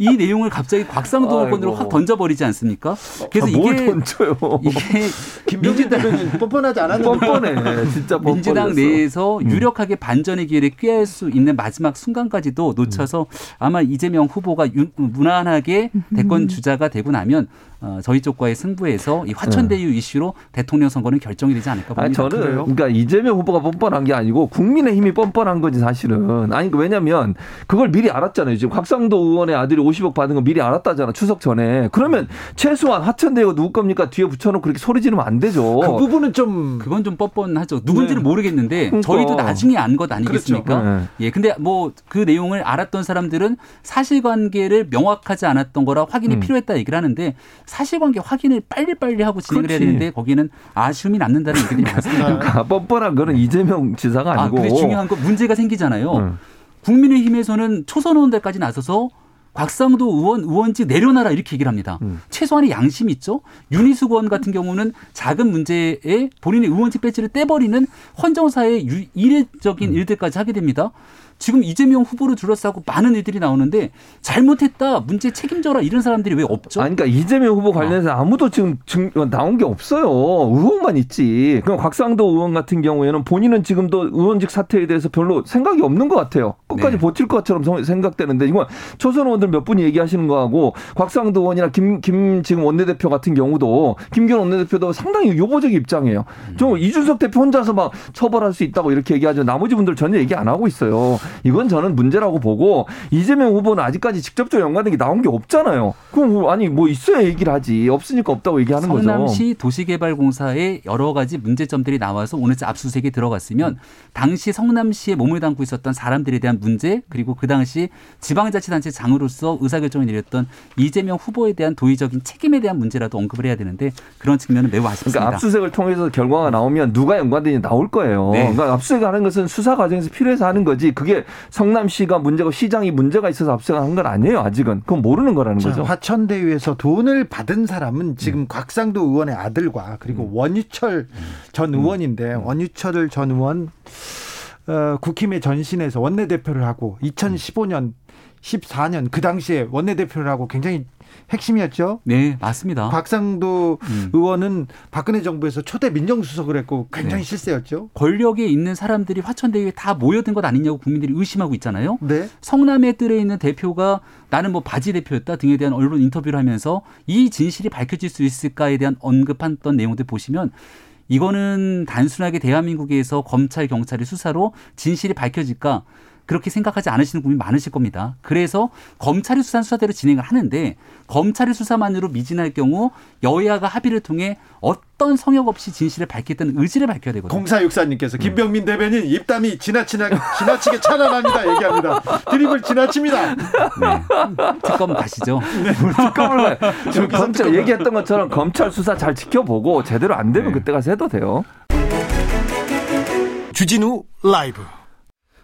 이 내용을 갑자기 곽상도 의원으로 확 던져버리지 않습니까? 그래서 아, 이게 던져요? 이게 민주당 뻔뻔하지 않았는데 뻔뻔해 진짜 뻔뻔했어. 민주당 내에서 음. 유력하게 반전의 기회를 꾀할 수 있는 마지막 순간까지도 놓쳐서 아마 이재명 후보가 무난하게 대권 주자가 되고 나면 어, 저희 쪽과의 승부에서 이 화천대유 네. 이슈로 대통령 선거는 결정이 되지 않을까 봅니다. 아니, 저는 그래요? 그러니까 이재명 후보가 뻔뻔한 게 아니고 국민의 힘이 뻔뻔한 거지 사실은. 아니 왜냐하면 그걸 미리 알았잖아요. 지금 곽상도 의원의 아들이 50억 받은 거 미리 알았다잖아 추석 전에. 그러면 최소한 화천대유 누구 겁니까 뒤에 붙여놓고 그렇게 소리 지르면 안 되죠. 그 부분은 좀 그건 좀 뻔뻔하죠. 누군지는 네. 모르겠는데 그러니까. 저희도 나중에 안 것 아니겠습니까? 그렇죠. 네. 예, 근데 뭐 그 내용을 알았던 사람들은 사실관계를 명확하지 않았던 거라 확인이 음. 필요했다 얘기를 하는데 사실관계 확인을 빨리빨리 하고 진행을 그렇지. 해야 되는데 거기는 아쉬움이 남는다는 얘기들이 많습니다. 그러니까 뻔뻔한 거는 이재명 지사가 아니고. 아, 근데 중요한 건 문제가 생기잖아요. 음. 국민의힘에서는 초선 의원들까지 나서서 곽상도 의원 의원직 내려놔라 이렇게 얘기를 합니다. 음. 최소한의 양심이 있죠. 윤희숙 의원 같은 경우는 작은 문제에 본인의 의원직 배지를 떼버리는 헌정사의 이례적인 음. 일들까지 하게 됩니다. 지금 이재명 후보를 둘러싸고 많은 일들이 나오는데 잘못했다 문제 책임져라 이런 사람들이 왜 없죠? 아니, 그러니까 이재명 후보 관련해서 아. 무도 지금 증, 나온 게 없어요. 의혹만 있지. 그럼 곽상도 의원 같은 경우에는 본인은 지금도 의원직 사퇴에 대해서 별로 생각이 없는 것 같아요. 끝까지 네. 버틸 것처럼 생각되는데 이건 초선 의원들 몇 분이 얘기하시는 거하고 곽상도 의원이나 김, 김 지금 원내대표 같은 경우도 김기현 원내대표도 상당히 유보적 입장이에요. 좀 음. 이준석 대표 혼자서 막 처벌할 수 있다고 이렇게 얘기하죠. 나머지 분들 전혀 얘기 안 하고 있어요. 이건 저는 문제라고 보고 이재명 후보는 아직까지 직접적으로 연관된 게 나온 게 없잖아요. 그럼 뭐 아니 뭐 있어야 얘기를 하지 없으니까 없다고 얘기하는 거죠. 성남시 도시개발공사에 여러 가지 문제점들이 나와서 오늘 압수수색에 들어갔으면 당시 성남시에 몸을 담고 있었던 사람들에 대한 문제 그리고 그 당시 지방자치단체 장으로서 의사결정을 내렸던 이재명 후보에 대한 도의적인 책임에 대한 문제라도 언급을 해야 되는데 그런 측면은 매우 아쉽습니다. 그러니까 압수수색을 통해서 결과가 나오면 누가 연관되는지 나올 거예요. 네. 그러니까 압수수색하는 것은 수사 과정에서 필요해서 하는 거지 그게 성남시가 문제고 시장이 문제가 있어서 압수수색한 건 아니에요. 아직은 그건 모르는 거라는 자, 거죠. 화천대유에서 돈을 받은 사람은 지금 음. 곽상도 의원의 아들과 그리고 음. 원유철 전 음. 의원인데 음. 원유철 전 의원 어, 국힘의 전신에서 원내대표를 하고 2015년 14년 그 당시에 원내대표를 하고 굉장히 핵심이었죠. 네, 맞습니다. 박상도 음. 의원은 박근혜 정부에서 초대 민정수석을 했고 굉장히 네. 실세였죠. 권력에 있는 사람들이 화천대유에 다 모여든 것 아니냐고 국민들이 의심하고 있잖아요. 네. 성남에 뜰에 있는 대표가 나는 뭐 바지 대표였다 등에 대한 언론 인터뷰를 하면서 이 진실이 밝혀질 수 있을까에 대한 언급했던 내용들 보시면 이거는 단순하게 대한민국에서 검찰 경찰의 수사로 진실이 밝혀질까 그렇게 생각하지 않으시는 분이 많으실 겁니다. 그래서 검찰이 수사한 수사대로 진행을 하는데 검찰의 수사만으로 미진할 경우 여야가 합의를 통해 어떤 성역 없이 진실을 밝겠다는 의지를 밝혀야 되거든요. 공사육사님께서 김병민 대변인 입담이 지나치나, 지나치게 찬란합니다. 얘기합니다. 드립을 지나칩니다. 네. 특검 가시죠. 네. 특검을 지금 검찰 얘기했던 것처럼 검찰 수사 잘 지켜보고 제대로 안 되면 네. 그때 가서 해도 돼요. 주진우 라이브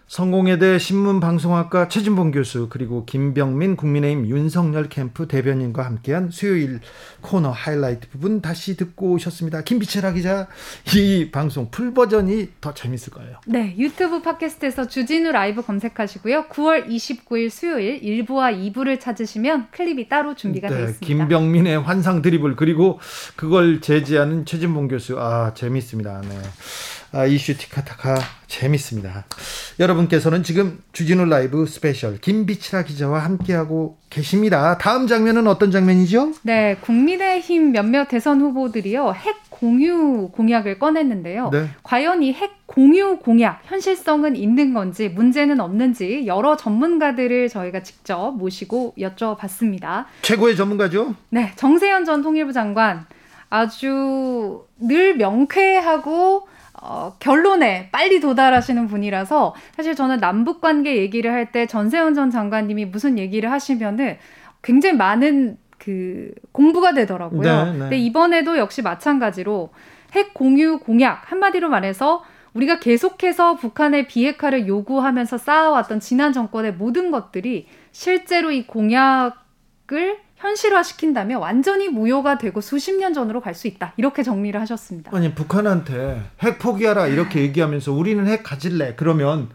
성공회대 신문방송학과 최진봉 교수 그리고 김병민 국민의힘 윤석열 캠프 대변인과 함께한 수요일 코너 하이라이트 부분 다시 듣고 오셨습니다. 김빛이라 기자 이 방송 풀 버전이 더 재밌을 거예요. 네 유튜브 팟캐스트에서 주진우 라이브 검색하시고요. 9월 29일 수요일 1부와 2부를 찾으시면 클립이 따로 준비가 네, 되어 있습니다. 김병민의 환상 드리블 그리고 그걸 제지하는 최진봉 교수 아 재밌습니다. 네. 아, 이슈 티키타카 재밌습니다. 여러분께서는 지금 주진우 라이브 스페셜 김빛이라 기자와 함께하고 계십니다. 다음 장면은 어떤 장면이죠? 네, 국민의힘 몇몇 대선 후보들이요 핵 공유 공약을 꺼냈는데요. 네. 과연 이 핵 공유 공약 현실성은 있는 건지 문제는 없는지 여러 전문가들을 저희가 직접 모시고 여쭤봤습니다. 최고의 전문가죠? 네, 정세현 전 통일부 장관 아주 늘 명쾌하고 어, 결론에 빨리 도달하시는 분이라서 사실 저는 남북 관계 얘기를 할 때 전세현 전 장관님이 무슨 얘기를 하시면은 굉장히 많은 그 공부가 되더라고요. 네, 네. 근데 이번에도 역시 마찬가지로 핵 공유 공약 한마디로 말해서 우리가 계속해서 북한의 비핵화를 요구하면서 쌓아왔던 지난 정권의 모든 것들이 실제로 이 공약을 현실화시킨다면 완전히 무효가 되고 수십 년 전으로 갈 수 있다. 이렇게 정리를 하셨습니다. 아니 북한한테 핵 포기하라 이렇게 얘기하면서 우리는 핵 가질래. 그러면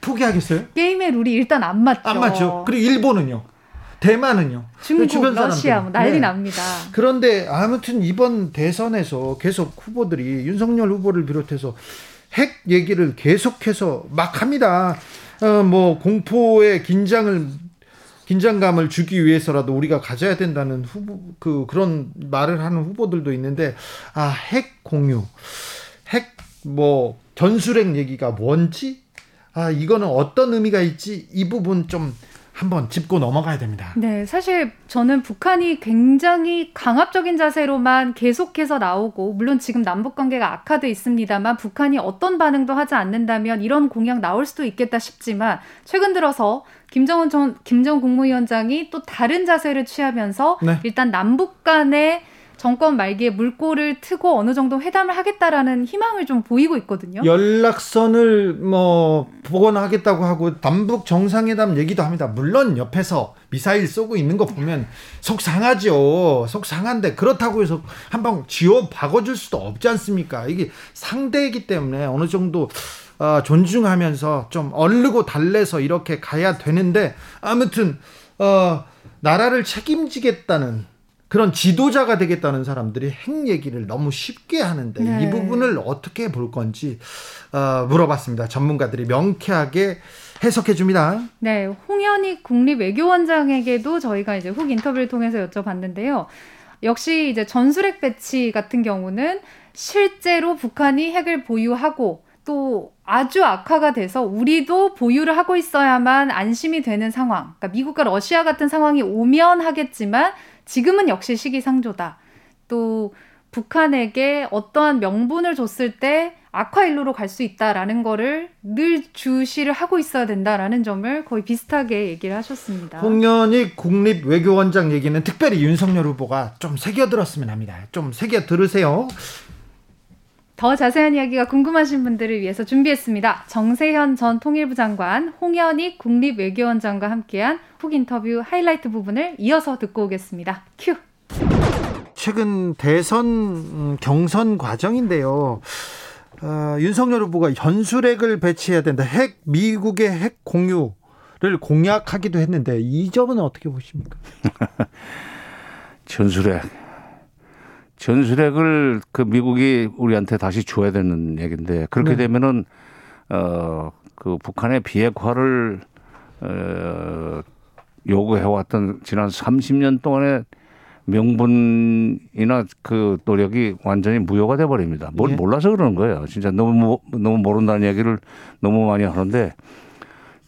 포기하겠어요? 게임의 룰이 일단 안 맞죠. 안 맞죠. 그리고 일본은요. 대만은요. 중국, 주변 러시아 뭐 난리 네. 납니다. 그런데 아무튼 이번 대선에서 계속 후보들이 윤석열 후보를 비롯해서 핵 얘기를 계속해서 막 합니다. 어, 뭐 공포의 긴장을 긴장감을 주기 위해서라도 우리가 가져야 된다는 후보 그 그런 말을 하는 후보들도 있는데 아 핵 공유 핵 뭐 전술핵 얘기가 뭔지 아 이거는 어떤 의미가 있지 이 부분 좀 한번 짚고 넘어가야 됩니다. 네, 사실 저는 북한이 굉장히 강압적인 자세로만 계속해서 나오고 물론 지금 남북 관계가 악화돼 있습니다만 북한이 어떤 반응도 하지 않는다면 이런 공약 나올 수도 있겠다 싶지만 최근 들어서 김정은 전 김정 국무위원장이 또 다른 자세를 취하면서 네. 일단 남북 간의 정권 말기에 물꼬를 트고 어느 정도 회담을 하겠다라는 희망을 좀 보이고 있거든요. 연락선을 뭐 복원하겠다고 하고 남북 정상회담 얘기도 합니다. 물론 옆에서 미사일 쏘고 있는 거 보면 속 상하죠. 속 상한데 그렇다고 해서 한방 지워 박아줄 수도 없지 않습니까? 이게 상대이기 때문에 어느 정도 어, 존중하면서 좀 얼르고 달래서 이렇게 가야 되는데 아무튼 어, 나라를 책임지겠다는 그런 지도자가 되겠다는 사람들이 핵 얘기를 너무 쉽게 하는데 네. 이 부분을 어떻게 볼 건지 어, 물어봤습니다. 전문가들이 명쾌하게 해석해 줍니다. 네, 홍현희 국립외교원장에게도 저희가 이제 훅 인터뷰를 통해서 여쭤봤는데요. 역시 이제 전술핵 배치 같은 경우는 실제로 북한이 핵을 보유하고 또 아주 악화가 돼서 우리도 보유를 하고 있어야만 안심이 되는 상황. 그러니까 미국과 러시아 같은 상황이 오면 하겠지만 지금은 역시 시기상조다. 또 북한에게 어떠한 명분을 줬을 때 악화 일로로 갈 수 있다라는 거를 늘 주시를 하고 있어야 된다라는 점을 거의 비슷하게 얘기를 하셨습니다. 홍연희 국립 외교원장 얘기는 특별히 윤석열 후보가 좀 새겨들었으면 합니다. 좀 새겨 들으세요. 더 자세한 이야기가 궁금하신 분들을 위해서 준비했습니다. 정세현 전 통일부 장관, 홍현익 국립외교원장과 함께한 훅 인터뷰 하이라이트 부분을 이어서 듣고 오겠습니다. 큐. 최근 대선 음, 경선 과정인데요. 어, 윤석열 후보가 현수핵을 배치해야 된다. 핵 미국의 핵 공유를 공약하기도 했는데 이 점은 어떻게 보십니까? 전술핵 전술핵을 그 미국이 우리한테 다시 줘야 되는 얘기인데 그렇게 네. 되면은 어 그 북한의 비핵화를 어 요구해 왔던 지난 30년 동안의 명분이나 그 노력이 완전히 무효가 돼 버립니다. 뭘 예. 몰라서 그러는 거예요. 진짜 너무 너무 모른다는 얘기를 너무 많이 하는데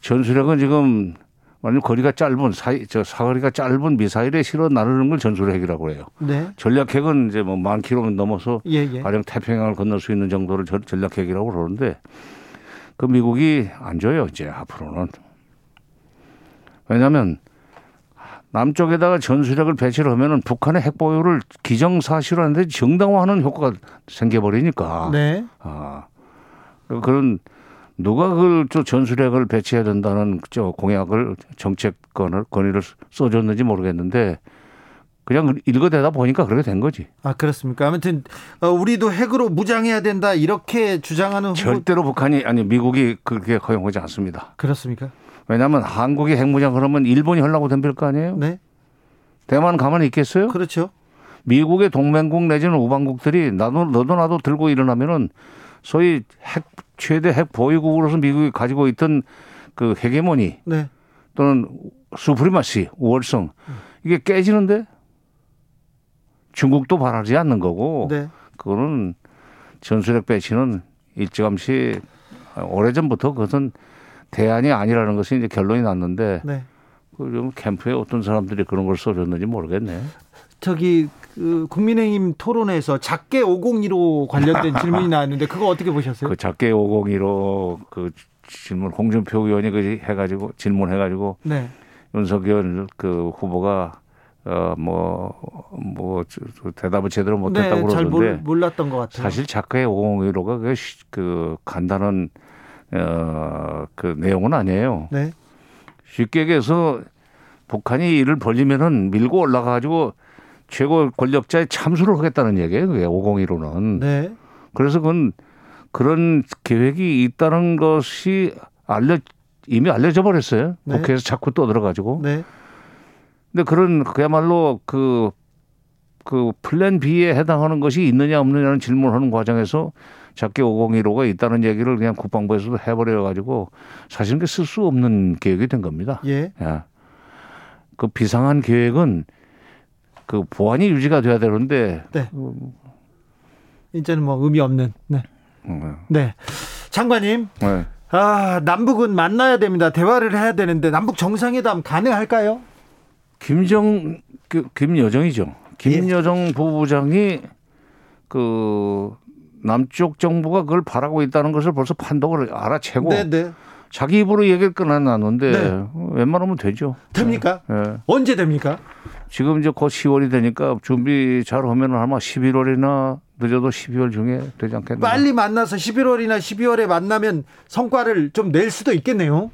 전술핵은 지금 완전 거리가 짧은 사이 저 사거리가 짧은 미사일에 실어 나르는 걸 전술핵이라고 해요. 네. 전략핵은 이제 뭐 만 킬로미터 넘어서 예, 예. 가령 태평양을 건널 수 있는 정도를 전- 전략핵이라고 그러는데 그 미국이 안 줘요 이제 앞으로는 왜냐하면 남쪽에다가 전술핵을 배치를 하면은 북한의 핵 보유를 기정사실화하는데 정당화하는 효과가 생겨버리니까 네. 아 그런 누가 그걸 저 전술핵을 배치해야 된다는 저 공약을 정책권을 건의를 써줬는지 모르겠는데 그냥 읽어대다 보니까 그렇게 된 거지. 아 그렇습니까? 아무튼 어, 우리도 핵으로 무장해야 된다 이렇게 주장하는 후보 절대로 북한이 아니 미국이 그렇게 허용하지 않습니다. 그렇습니까? 왜냐하면 한국이 핵무장 그러면 일본이 하려고 덤빌 거 아니에요? 네. 대만 가만히 있겠어요? 그렇죠. 미국의 동맹국 내지는 우방국들이 나도 너도 나도 들고 일어나면은 소위 핵 최대 핵 보유국으로서 미국이 가지고 있던 그 헤게모니 네. 또는 수프리마시 우월성 이게 깨지는데 중국도 바라지 않는 거고 네. 그거는 전술핵 배치는 일찌감치 오래전부터 그것은 대안이 아니라는 것이 이제 결론이 났는데 네. 그좀 캠프에 어떤 사람들이 그런 걸 써줬는지 모르겠네. 저기 그 국민의힘 토론에서 작게 502로 관련된 질문이 나왔는데 그거 어떻게 보셨어요? 그 작게 502로 그 질문 홍준표 의원이 그 해가지고 질문해가지고 네. 윤석열 그 후보가 어뭐뭐 대답을 제대로 못했다고 네, 잘 그러는데 몰, 몰랐던 것 같아요. 사실 작가의 501호가 그, 시- 그 간단한 어그 내용은 아니에요. 네. 쉽게 얘기해서 북한이 이를 벌리면은 밀고 올라가 가지고 최고 권력자의 참수를 하겠다는 얘기예요. 그게 501호는. 네. 그래서 그건 그런 계획이 있다는 것이 알려 이미 알려져 버렸어요. 네. 국회에서 자꾸 떠들어 가지고. 네. 근데 그런 그야말로 그, 그 플랜 B에 해당하는 것이 있느냐 없느냐는 질문하는 과정에서 작게 501호가 있다는 얘기를 그냥 국방부에서도 해버려 가지고 사실은 쓸 수 없는 계획이 된 겁니다. 예. 예. 그 비상한 계획은 그 보안이 유지가 돼야 되는데 네. 이제는 뭐 의미 없는. 네. 음, 네. 장관님, 네. 아, 남북은 만나야 됩니다. 대화를 해야 되는데 남북 정상회담 가능할까요? 김정 그 김여정이죠. 예. 김여정 부부장이 그 남쪽 정부가 그걸 바라고 있다는 것을 벌써 판독을 알아채고 네, 네. 자기 입으로 얘기를 끊어놨는데 네. 웬만하면 되죠. 됩니까? 예. 언제 됩니까? 지금 이제 곧 10월이 되니까 준비 잘 하면 아마 11월이나 늦어도 12월 중에 되지 않겠나. 빨리 만나서 11월이나 12월에 만나면 성과를 좀 낼 수도 있겠네요.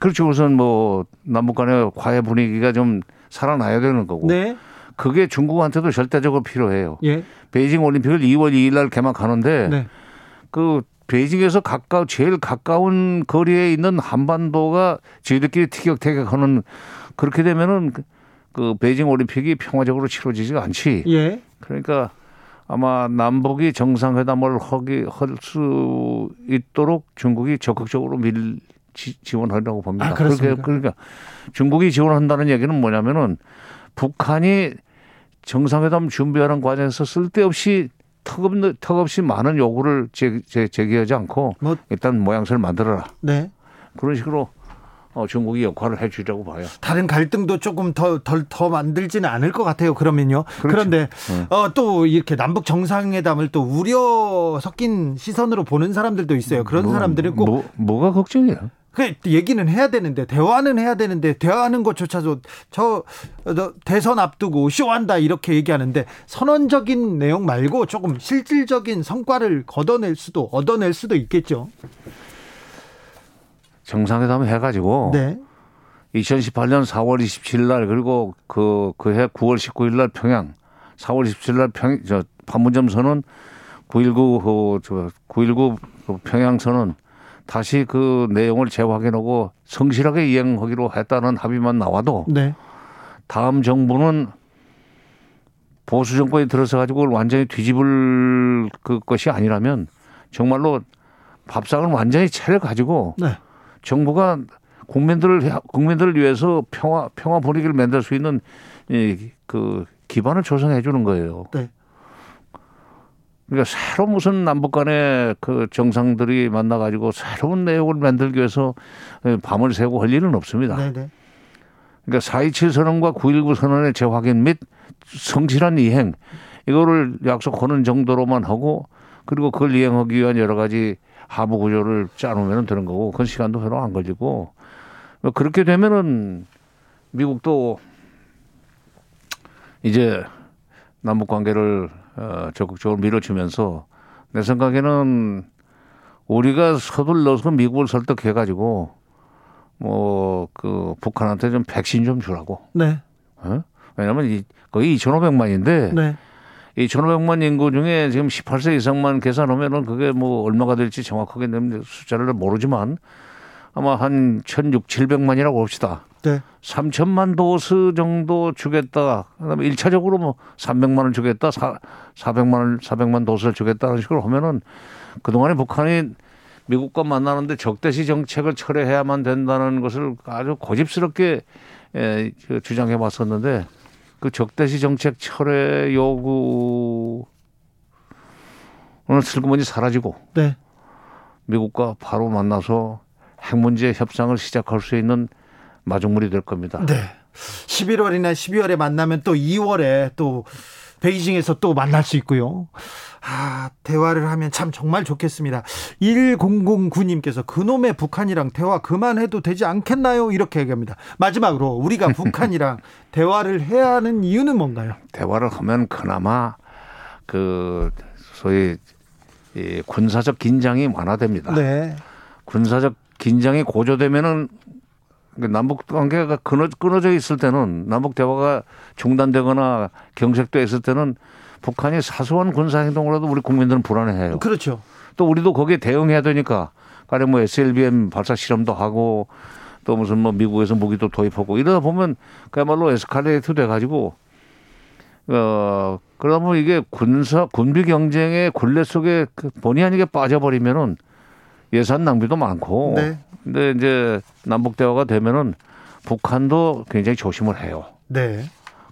그렇죠. 우선 뭐 남북 간의 과외 분위기가 좀 살아나야 되는 거고. 네. 그게 중국한테도 절대적으로 필요해요. 예. 베이징 올림픽을 2월 2일 날 개막하는데 네. 그 베이징에서 가까 제일 가까운 거리에 있는 한반도가 저희들끼리 티격태격하는 그렇게 되면은 그- 그 베이징 올림픽이 평화적으로 치러지지가 않지. 예. 그러니까 아마 남북이 정상회담을 하기 할 수 있도록 중국이 적극적으로 밀 지, 지원하려고 봅니다. 아? 그러니까, 그러니까 중국이 지원한다는 얘기는 뭐냐면은 북한이 정상회담 준비하는 과정에서 쓸데없이 턱없는 턱없이 많은 요구를 제, 제, 제기하지 않고 뭐- 일단 모양새를 만들어라 네. 그런 식으로 어, 중국이 역할을 해주려고 봐요. 다른 갈등도 조금 더 덜 더 만들지는 않을 것 같아요. 그러면요. 그런데 네. 어, 또 이렇게 남북 정상회담을 또 우려 섞인 시선으로 보는 사람들도 있어요. 그런 뭐, 사람들은 꼭 뭐, 뭐가 걱정이에요? 그 얘기는 해야 되는데 대화는 해야 되는데 대화하는 것조차도 저, 저 대선 앞두고 쇼한다 이렇게 얘기하는데 선언적인 내용 말고 조금 실질적인 성과를 걷어낼 수도 얻어낼 수도 있겠죠. 정상회담 해가지고 네. 2018년 4월 27일 날 그리고 그 그 해 9월 19일 날 평양 4월 27일 날 평, 저 판문점 선언 919 그, 저, 919 그 평양 선언 다시 그 내용을 재확인하고 성실하게 이행하기로 했다는 합의만 나와도 네. 다음 정부는 보수 정권이 들어서 가지고 완전히 뒤집을 그 것이 아니라면 정말로 밥상을 완전히 차려 가지고 네. 정부가 국민들을 국민들을 위해서 평화 평화 분위기를 만들 수 있는 이 그 기반을 조성해 주는 거예요. 네. 그러니까 새로 무슨 남북 간의 그 정상들이 만나가지고 새로운 내용을 만들기 위해서 밤을 새고 할 일은 없습니다. 네네. 그러니까 4.27 선언과 9.19 선언의 재확인 및 성실한 이행 이거를 약속하는 정도로만 하고 그리고 그걸 이행하기 위한 여러 가지 하부 구조를 짜놓으면 되는 거고 그 시간도 별로 안 걸리고 뭐 그렇게 되면은 미국도 이제 남북 관계를 어, 적극적으로 밀어주면서 내 생각에는 우리가 서둘러서 미국을 설득해 가지고 뭐 그 북한한테 좀 백신 좀 주라고. 네. 어? 왜냐면 이 거의 2,500만인데 네. 2,500만 인구 중에 지금 18세 이상만 계산하면은 그게 뭐 얼마가 될지 정확하게 숫자를 모르지만 아마 한 1,600, 700만이라고 봅시다. 네. 3천만 도스 정도 주겠다. 그다음에 1차적으로 뭐 300만 원 주겠다. 4, 400만 원, 400만 도스를 주겠다는 식으로 하면은 그동안에 북한이 미국과 만나는데 적대시 정책을 철회해야만 된다는 것을 아주 고집스럽게 에, 그 주장해 왔었는데 그 적대시 정책 철회 요구는 슬그머니 사라지고 네. 미국과 바로 만나서 핵 문제 협상을 시작할 수 있는 마중물이 될 겁니다. 네. 11월이나 12월에 만나면 또 2월에 또 베이징에서 또 만날 수 있고요. 아, 대화를 하면 참 정말 좋겠습니다. 1009님께서 그놈의 북한이랑 대화 그만해도 되지 않겠나요? 이렇게 얘기합니다. 마지막으로 우리가 북한이랑 대화를 해야 하는 이유는 뭔가요? 대화를 하면 그나마 그 소위 군사적 긴장이 완화됩니다. 네. 군사적 긴장이 고조되면은 그 남북 관계가 끊어져 있을 때는 남북 대화가 중단되거나 경색돼 있을 때는 북한이 사소한 군사 행동으로도 우리 국민들은 불안해해요. 그렇죠. 또 우리도 거기에 대응해야 되니까 가령 뭐 SLBM 발사 실험도 하고 또 무슨 뭐 미국에서 무기도 도입하고 이러다 보면 그야말로 에스컬레이트 돼 가지고 어 그러면 이게 군사 군비 경쟁의 굴레 속에 그 본의 아니게 빠져버리면은 예산 낭비도 많고 네. 근데 이제 남북 대화가 되면은 북한도 굉장히 조심을 해요. 네.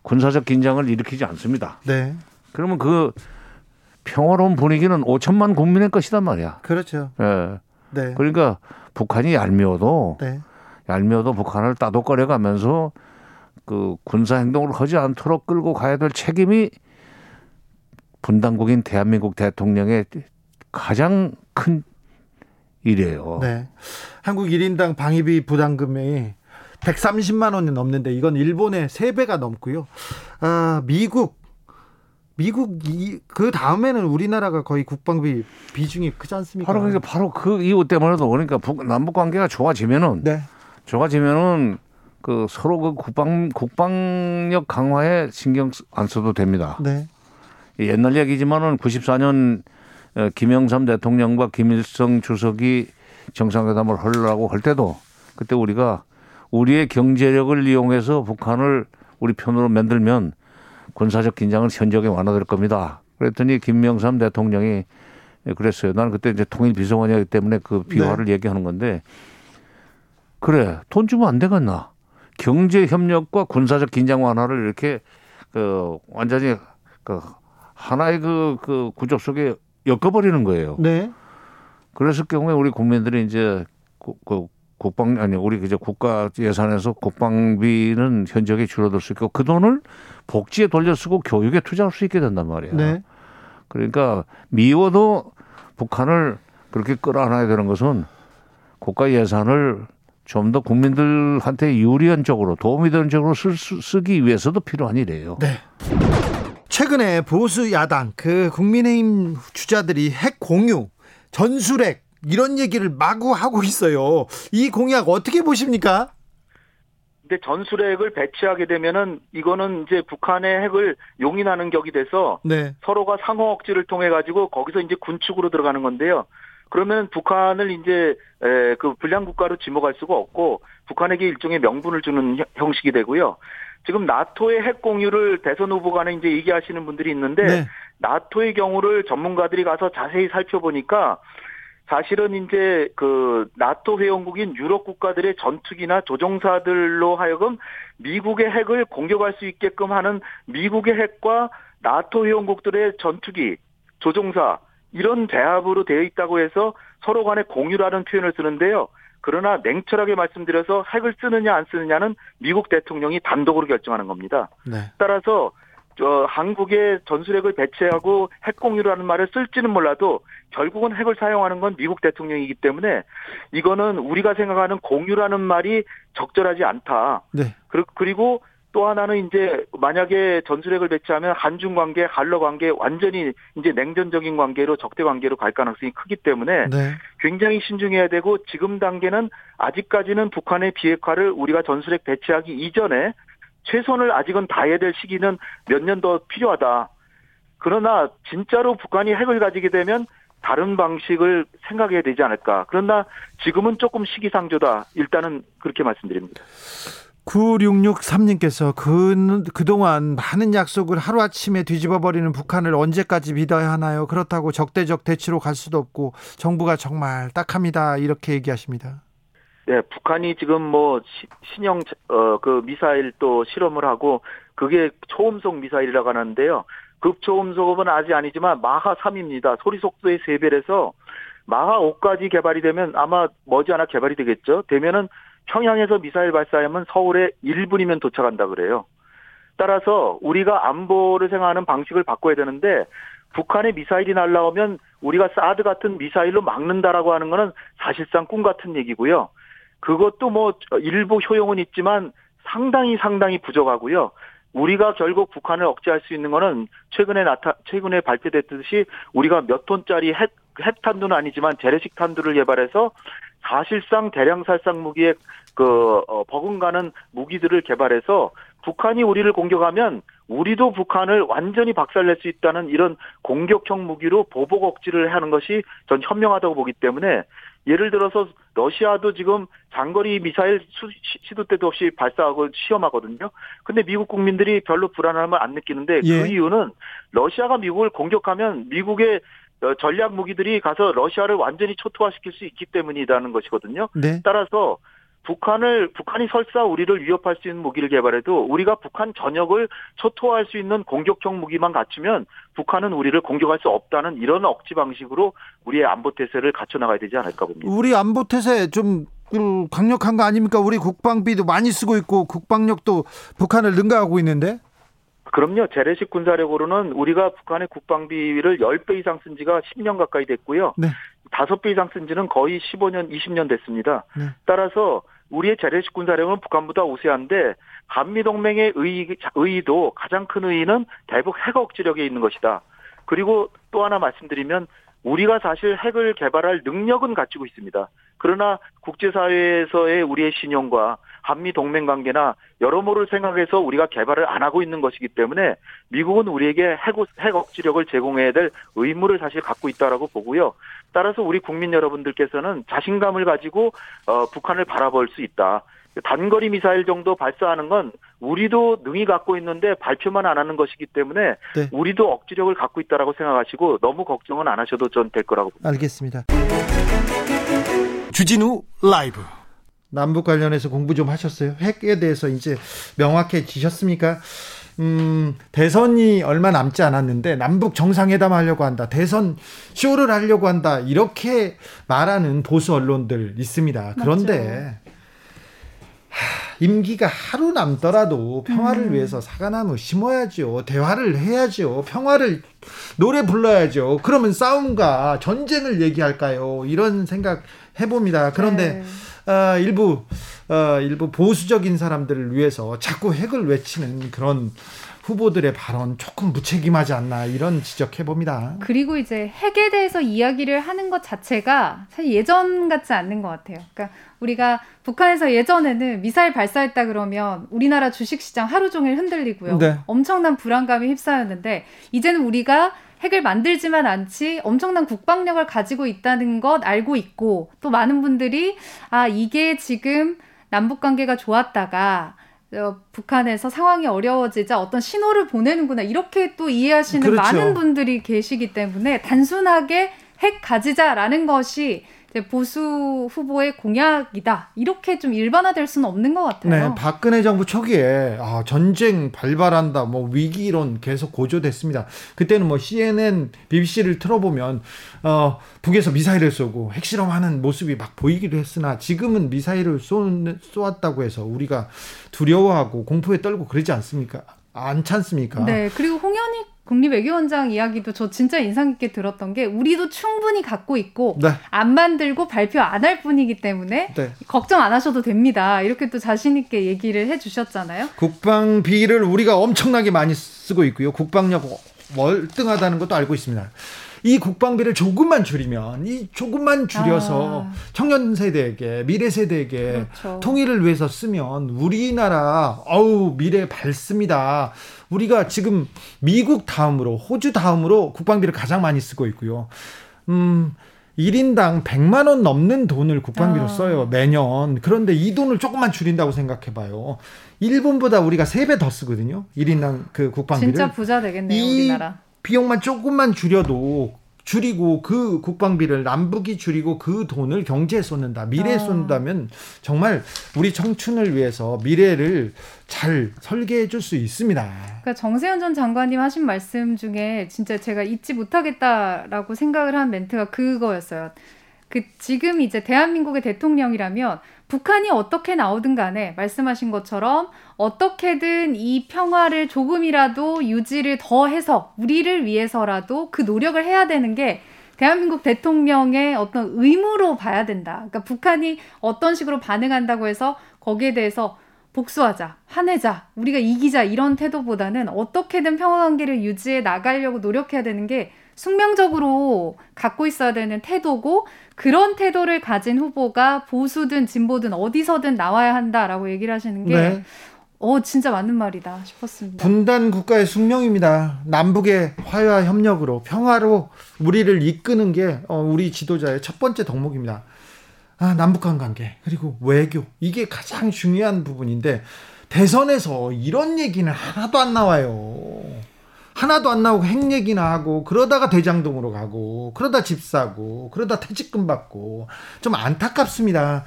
군사적 긴장을 일으키지 않습니다. 네. 그러면 그 평화로운 분위기는 5천만 국민의 것이단 말이야. 그렇죠. 예. 네. 그러니까 북한이 얄미워도 네. 얄미워도 북한을 따독거려 가면서 그 군사 행동을 하지 않도록 끌고 가야 될 책임이 분당국인 대한민국 대통령의 가장 큰일 이에요. 네. 한국 1인당 방위비 부담금이 130만 원이 넘는데 이건 일본의 3배가 넘고요. 아, 미국 미국 이, 그 다음에는 우리나라가 거의 국방비 비중이 크지 않습니까? 바로 그러니까 바로 그 이유 때문에도 그러니까 북, 남북 관계가 좋아지면은 네. 좋아지면은 그 서로 그 국방 국방력 강화에 신경 안 써도 됩니다. 네. 옛날 얘기지만은 94년 어, 김영삼 대통령과 김일성 주석이 정상회담을 하려고 할 때도 그때 우리가 우리의 경제력을 이용해서 북한을 우리 편으로 만들면 군사적 긴장은 현저하게 완화될 겁니다. 그랬더니 김명삼 대통령이 그랬어요. 나는 그때 이제 통일 비서관이었기 때문에 그 비화를 네. 얘기하는 건데 그래 돈 주면 안 되겠나? 경제 협력과 군사적 긴장 완화를 이렇게 그 완전히 그 하나의 그, 그 구조 속에 엮어버리는 거예요. 네. 그랬을 경우에 우리 국민들이 이제 그 국방 아니 우리 이제 국가 예산에서 국방비는 현저하게 줄어들 수 있고 그 돈을 복지에 돌려 쓰고 교육에 투자할 수 있게 된단 말이에요. 네. 그러니까 미워도 북한을 그렇게 끌어안아야 되는 것은 국가 예산을 좀 더 국민들한테 유리한 쪽으로 도움이 되는 쪽으로 쓸, 쓰기 위해서도 필요한 일이에요. 네. 최근에 보수 야당 그 국민의힘 주자들이 핵 공유, 전술핵 이런 얘기를 마구 하고 있어요. 이 공약 어떻게 보십니까? 근데 전술핵을 배치하게 되면은 이거는 이제 북한의 핵을 용인하는 격이 돼서 네. 서로가 상호 억지를 통해 가지고 거기서 이제 군축으로 들어가는 건데요. 그러면 북한을 이제 그 불량 국가로 지목할 수가 없고 북한에게 일종의 명분을 주는 형식이 되고요. 지금 나토의 핵 공유를 대선 후보 간에 이제 얘기하시는 분들이 있는데 네. 나토의 경우를 전문가들이 가서 자세히 살펴보니까 사실은 이제 그 나토 회원국인 유럽 국가들의 전투기나 조종사들로 하여금 미국의 핵을 공격할 수 있게끔 하는 미국의 핵과 나토 회원국들의 전투기 조종사 이런 대합으로 되어 있다고 해서 서로 간에 공유라는 표현을 쓰는데요. 그러나 냉철하게 말씀드려서 핵을 쓰느냐 안 쓰느냐는 미국 대통령이 단독으로 결정하는 겁니다. 네. 따라서 저 한국에 전술핵을 배치하고 핵 공유라는 말을 쓸지는 몰라도 결국은 핵을 사용하는 건 미국 대통령이기 때문에 이거는 우리가 생각하는 공유라는 말이 적절하지 않다. 네. 그리고 또 하나는 이제 만약에 전술핵을 배치하면 한중 관계, 한러 관계 완전히 이제 냉전적인 관계로 적대 관계로 갈 가능성이 크기 때문에 네. 굉장히 신중해야 되고 지금 단계는 아직까지는 북한의 비핵화를 우리가 전술핵 배치하기 이전에 최선을 아직은 다해야 될 시기는 몇 년 더 필요하다. 그러나 진짜로 북한이 핵을 가지게 되면 다른 방식을 생각해야 되지 않을까. 그러나 지금은 조금 시기상조다. 일단은 그렇게 말씀드립니다. 9663님께서 그, 그동안 많은 약속을 하루아침에 뒤집어버리는 북한을 언제까지 믿어야 하나요? 그렇다고 적대적 대치로 갈 수도 없고 정부가 정말 딱합니다. 이렇게 얘기하십니다. 네, 북한이 지금 뭐 신형 어 그 미사일 또 실험을 하고 그게 초음속 미사일이라고 하는데요. 급초음속은 아직 아니지만 마하 3입니다. 소리 속도의 3배라서 마하 5까지 개발이 되면 아마 머지않아 개발이 되겠죠. 되면은 평양에서 미사일 발사하면 서울에 1분이면 도착한다 그래요. 따라서 우리가 안보를 생각하는 방식을 바꿔야 되는데 북한의 미사일이 날라오면 우리가 사드 같은 미사일로 막는다라고 하는 거는 사실상 꿈 같은 얘기고요. 그것도 뭐 일부 효용은 있지만 상당히 상당히 부족하고요. 우리가 결국 북한을 억제할 수 있는 거는 최근에 나타 최근에 발표됐듯이 우리가 몇 톤짜리 핵 핵탄두는 아니지만 재래식 탄두를 개발해서 사실상 대량 살상 무기에 그 어, 버금가는 무기들을 개발해서 북한이 우리를 공격하면 우리도 북한을 완전히 박살낼 수 있다는 이런 공격형 무기로 보복 억지를 하는 것이 전 현명하다고 보기 때문에 예를 들어서 러시아도 지금 장거리 미사일 시도 때도 없이 발사하고 시험하거든요. 근데 미국 국민들이 별로 불안함을 안 느끼는데 그 예. 그 이유는 러시아가 미국을 공격하면 미국의 어, 전략 무기들이 가서 러시아를 완전히 초토화시킬 수 있기 때문이라는 것이거든요. 네. 따라서 북한을 북한이 설사 우리를 위협할 수 있는 무기를 개발해도 우리가 북한 전역을 초토화할 수 있는 공격형 무기만 갖추면 북한은 우리를 공격할 수 없다는 이런 억지 방식으로 우리의 안보 태세를 갖춰 나가야 되지 않을까 봅니다. 우리 안보 태세 좀그 강력한 거 아닙니까? 우리 국방비도 많이 쓰고 있고 국방력도 북한을 능가하고 있는데. 그럼요. 재래식 군사력으로는 우리가 북한의 국방비를 10배 이상 쓴 지가 10년 가까이 됐고요. 네. 5배 이상 쓴 지는 거의 15년, 20년 됐습니다. 네. 따라서 우리의 재래식 군사력은 북한보다 우세한데 한미동맹의 의의, 의의도 가장 큰 의의는 대북 핵 억지력에 있는 것이다. 그리고 또 하나 말씀드리면 우리가 사실 핵을 개발할 능력은 갖추고 있습니다. 그러나 국제사회에서의 우리의 신용과 한미 동맹 관계나 여러모를 생각해서 우리가 개발을 안 하고 있는 것이기 때문에 미국은 우리에게 핵, 핵 억지력을 제공해야 될 의무를 사실 갖고 있다라고 보고요. 따라서 우리 국민 여러분들께서는 자신감을 가지고 어, 북한을 바라볼 수 있다. 단거리 미사일 정도 발사하는 건 우리도 능히 갖고 있는데 발표만 안 하는 것이기 때문에 네. 우리도 억지력을 갖고 있다라고 생각하시고 너무 걱정은 안 하셔도 전 될 거라고 봅니다. 알겠습니다. 주진우 라이브 남북 관련해서 공부 좀 하셨어요? 핵에 대해서 이제 명확해지셨습니까? 음, 대선이 얼마 남지 않았는데 남북 정상회담 하려고 한다. 대선 쇼를 하려고 한다. 이렇게 말하는 보수 언론들 있습니다. 그런데 임기가 하루 남더라도 평화를 음. 위해서 사과나무 심어야죠. 대화를 해야죠. 평화를 노래 불러야죠. 그러면 싸움과 전쟁을 얘기할까요? 이런 생각 해봅니다. 그런데 네. 어, 일부 어, 일부 보수적인 사람들을 위해서 자꾸 핵을 외치는 그런 후보들의 발언 조금 무책임하지 않나 이런 지적해 봅니다. 그리고 이제 핵에 대해서 이야기를 하는 것 자체가 사실 예전 같지 않는 것 같아요. 그러니까 우리가 북한에서 예전에는 미사일 발사했다 그러면 우리나라 주식시장 하루 종일 흔들리고요. 네. 엄청난 불안감이 휩싸였는데 이제는 우리가 핵을 만들지만 않지 엄청난 국방력을 가지고 있다는 것 알고 있고 또 많은 분들이 아 이게 지금 남북 관계가 좋았다가 어, 북한에서 상황이 어려워지자 어떤 신호를 보내는구나 이렇게 또 이해하시는 그렇죠. 많은 분들이 계시기 때문에 단순하게 핵 가지자라는 것이 보수 후보의 공약이다. 이렇게 좀 일반화될 수는 없는 것 같아요. 네, 박근혜 정부 초기에 아, 전쟁 발발한다, 뭐 위기 이론 계속 고조됐습니다. 그때는 뭐 CNN, BBC를 틀어보면 어, 북에서 미사일을 쏘고 핵실험하는 모습이 막 보이기도 했으나 지금은 미사일을 쏘, 쏘았다고 해서 우리가 두려워하고 공포에 떨고 그러지 않습니까? 않지 않습니까? 네, 그리고 홍현희 국립외교원장 이야기도 저 진짜 인상 깊게 들었던 게 우리도 충분히 갖고 있고 네. 안 만들고 발표 안 할 뿐이기 때문에 네. 걱정 안 하셔도 됩니다. 이렇게 또 자신 있게 얘기를 해 주셨잖아요. 국방비를 우리가 엄청나게 많이 쓰고 있고요. 국방력 월등하다는 것도 알고 있습니다. 이 국방비를 조금만 줄이면 이 조금만 줄여서 아. 청년 세대에게 미래 세대에게 그렇죠. 통일을 위해서 쓰면 우리나라 어우 미래 밝습니다. 우리가 지금 미국 다음으로 호주 다음으로 국방비를 가장 많이 쓰고 있고요. 음 1인당 100만 원 넘는 돈을 국방비로 아. 써요. 매년. 그런데 이 돈을 조금만 줄인다고 생각해 봐요. 일본보다 우리가 3배 더 쓰거든요. 1인당 그 국방비를. 진짜 부자 되겠네요, 우리나라. 비용만 조금만 줄여도 줄이고 그 국방비를 남북이 줄이고 그 돈을 경제에 쏟는다. 미래에 아. 쏟는다면 정말 우리 청춘을 위해서 미래를 잘 설계해 줄 수 있습니다. 그러니까 정세현 전 장관님 하신 말씀 중에 진짜 제가 잊지 못하겠다라고 생각을 한 멘트가 그거였어요. 그 지금 이제 대한민국의 대통령이라면 북한이 어떻게 나오든 간에 말씀하신 것처럼 어떻게든 이 평화를 조금이라도 유지를 더 해서 우리를 위해서라도 그 노력을 해야 되는 게 대한민국 대통령의 어떤 의무로 봐야 된다. 그러니까 북한이 어떤 식으로 반응한다고 해서 거기에 대해서 복수하자, 화내자, 우리가 이기자 이런 태도보다는 어떻게든 평화 관계를 유지해 나가려고 노력해야 되는 게 숙명적으로 갖고 있어야 되는 태도고 그런 태도를 가진 후보가 보수든 진보든 어디서든 나와야 한다라고 얘기를 하시는 게 네. 어, 진짜 맞는 말이다 싶었습니다. 분단 국가의 숙명입니다. 남북의 화해와 협력으로 평화로 우리를 이끄는 게 어, 우리 지도자의 첫 번째 덕목입니다. 아, 남북한 관계 그리고 외교 이게 가장 중요한 부분인데 대선에서 이런 얘기는 하나도 안 나와요. 하나도 안 나오고 핵 얘기나 하고 그러다가 대장동으로 가고 그러다 집 사고 그러다 퇴직금 받고 좀 안타깝습니다.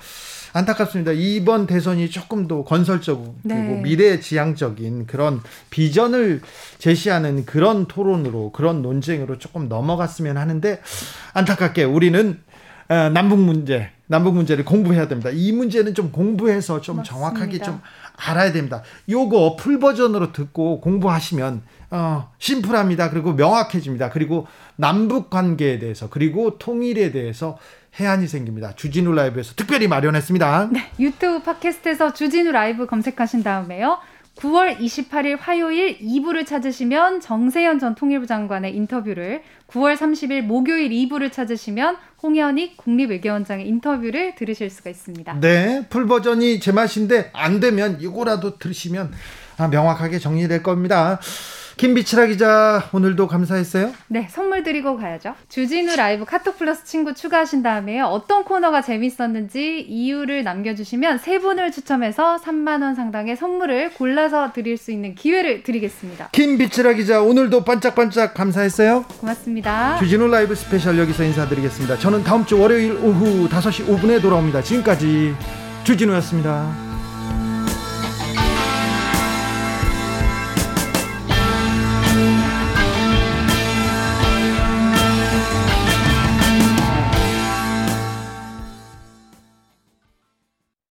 안타깝습니다. 이번 대선이 조금 더 건설적 네. 미래지향적인 그런 비전을 제시하는 그런 토론으로 그런 논쟁으로 조금 넘어갔으면 하는데 안타깝게 우리는 어, 남북 문제 남북 문제를 공부해야 됩니다. 이 문제는 좀 공부해서 좀 맞습니다. 정확하게 좀 알아야 됩니다. 요거 풀 버전으로 듣고 공부하시면 어, 심플합니다. 그리고 명확해집니다. 그리고 남북 관계에 대해서 그리고 통일에 대해서 혜안이 생깁니다. 주진우 라이브에서 특별히 마련했습니다. 네, 유튜브 팟캐스트에서 주진우 라이브 검색하신 다음에요. 9월 28일 화요일 2부를 찾으시면 정세현 전 통일부 장관의 인터뷰를 9월 30일 목요일 2부를 찾으시면 홍현익 국립외교원장의 인터뷰를 들으실 수가 있습니다. 네, full 버전이 제 맛인데 안 되면 이거라도 들으시면 아, 명확하게 정리될 겁니다. 김빛이라 기자 오늘도 감사했어요. 네, 선물 드리고 가야죠. 주진우 라이브 카톡 플러스 친구 추가하신 다음에 어떤 코너가 재밌었는지 이유를 남겨주시면 세 분을 추첨해서 3만 원 상당의 선물을 골라서 드릴 수 있는 기회를 드리겠습니다. 김빛이라 기자 오늘도 반짝반짝 감사했어요. 고맙습니다. 주진우 라이브 스페셜 여기서 인사드리겠습니다. 저는 다음 주 월요일 오후 5시 5분에 돌아옵니다. 지금까지 주진우였습니다.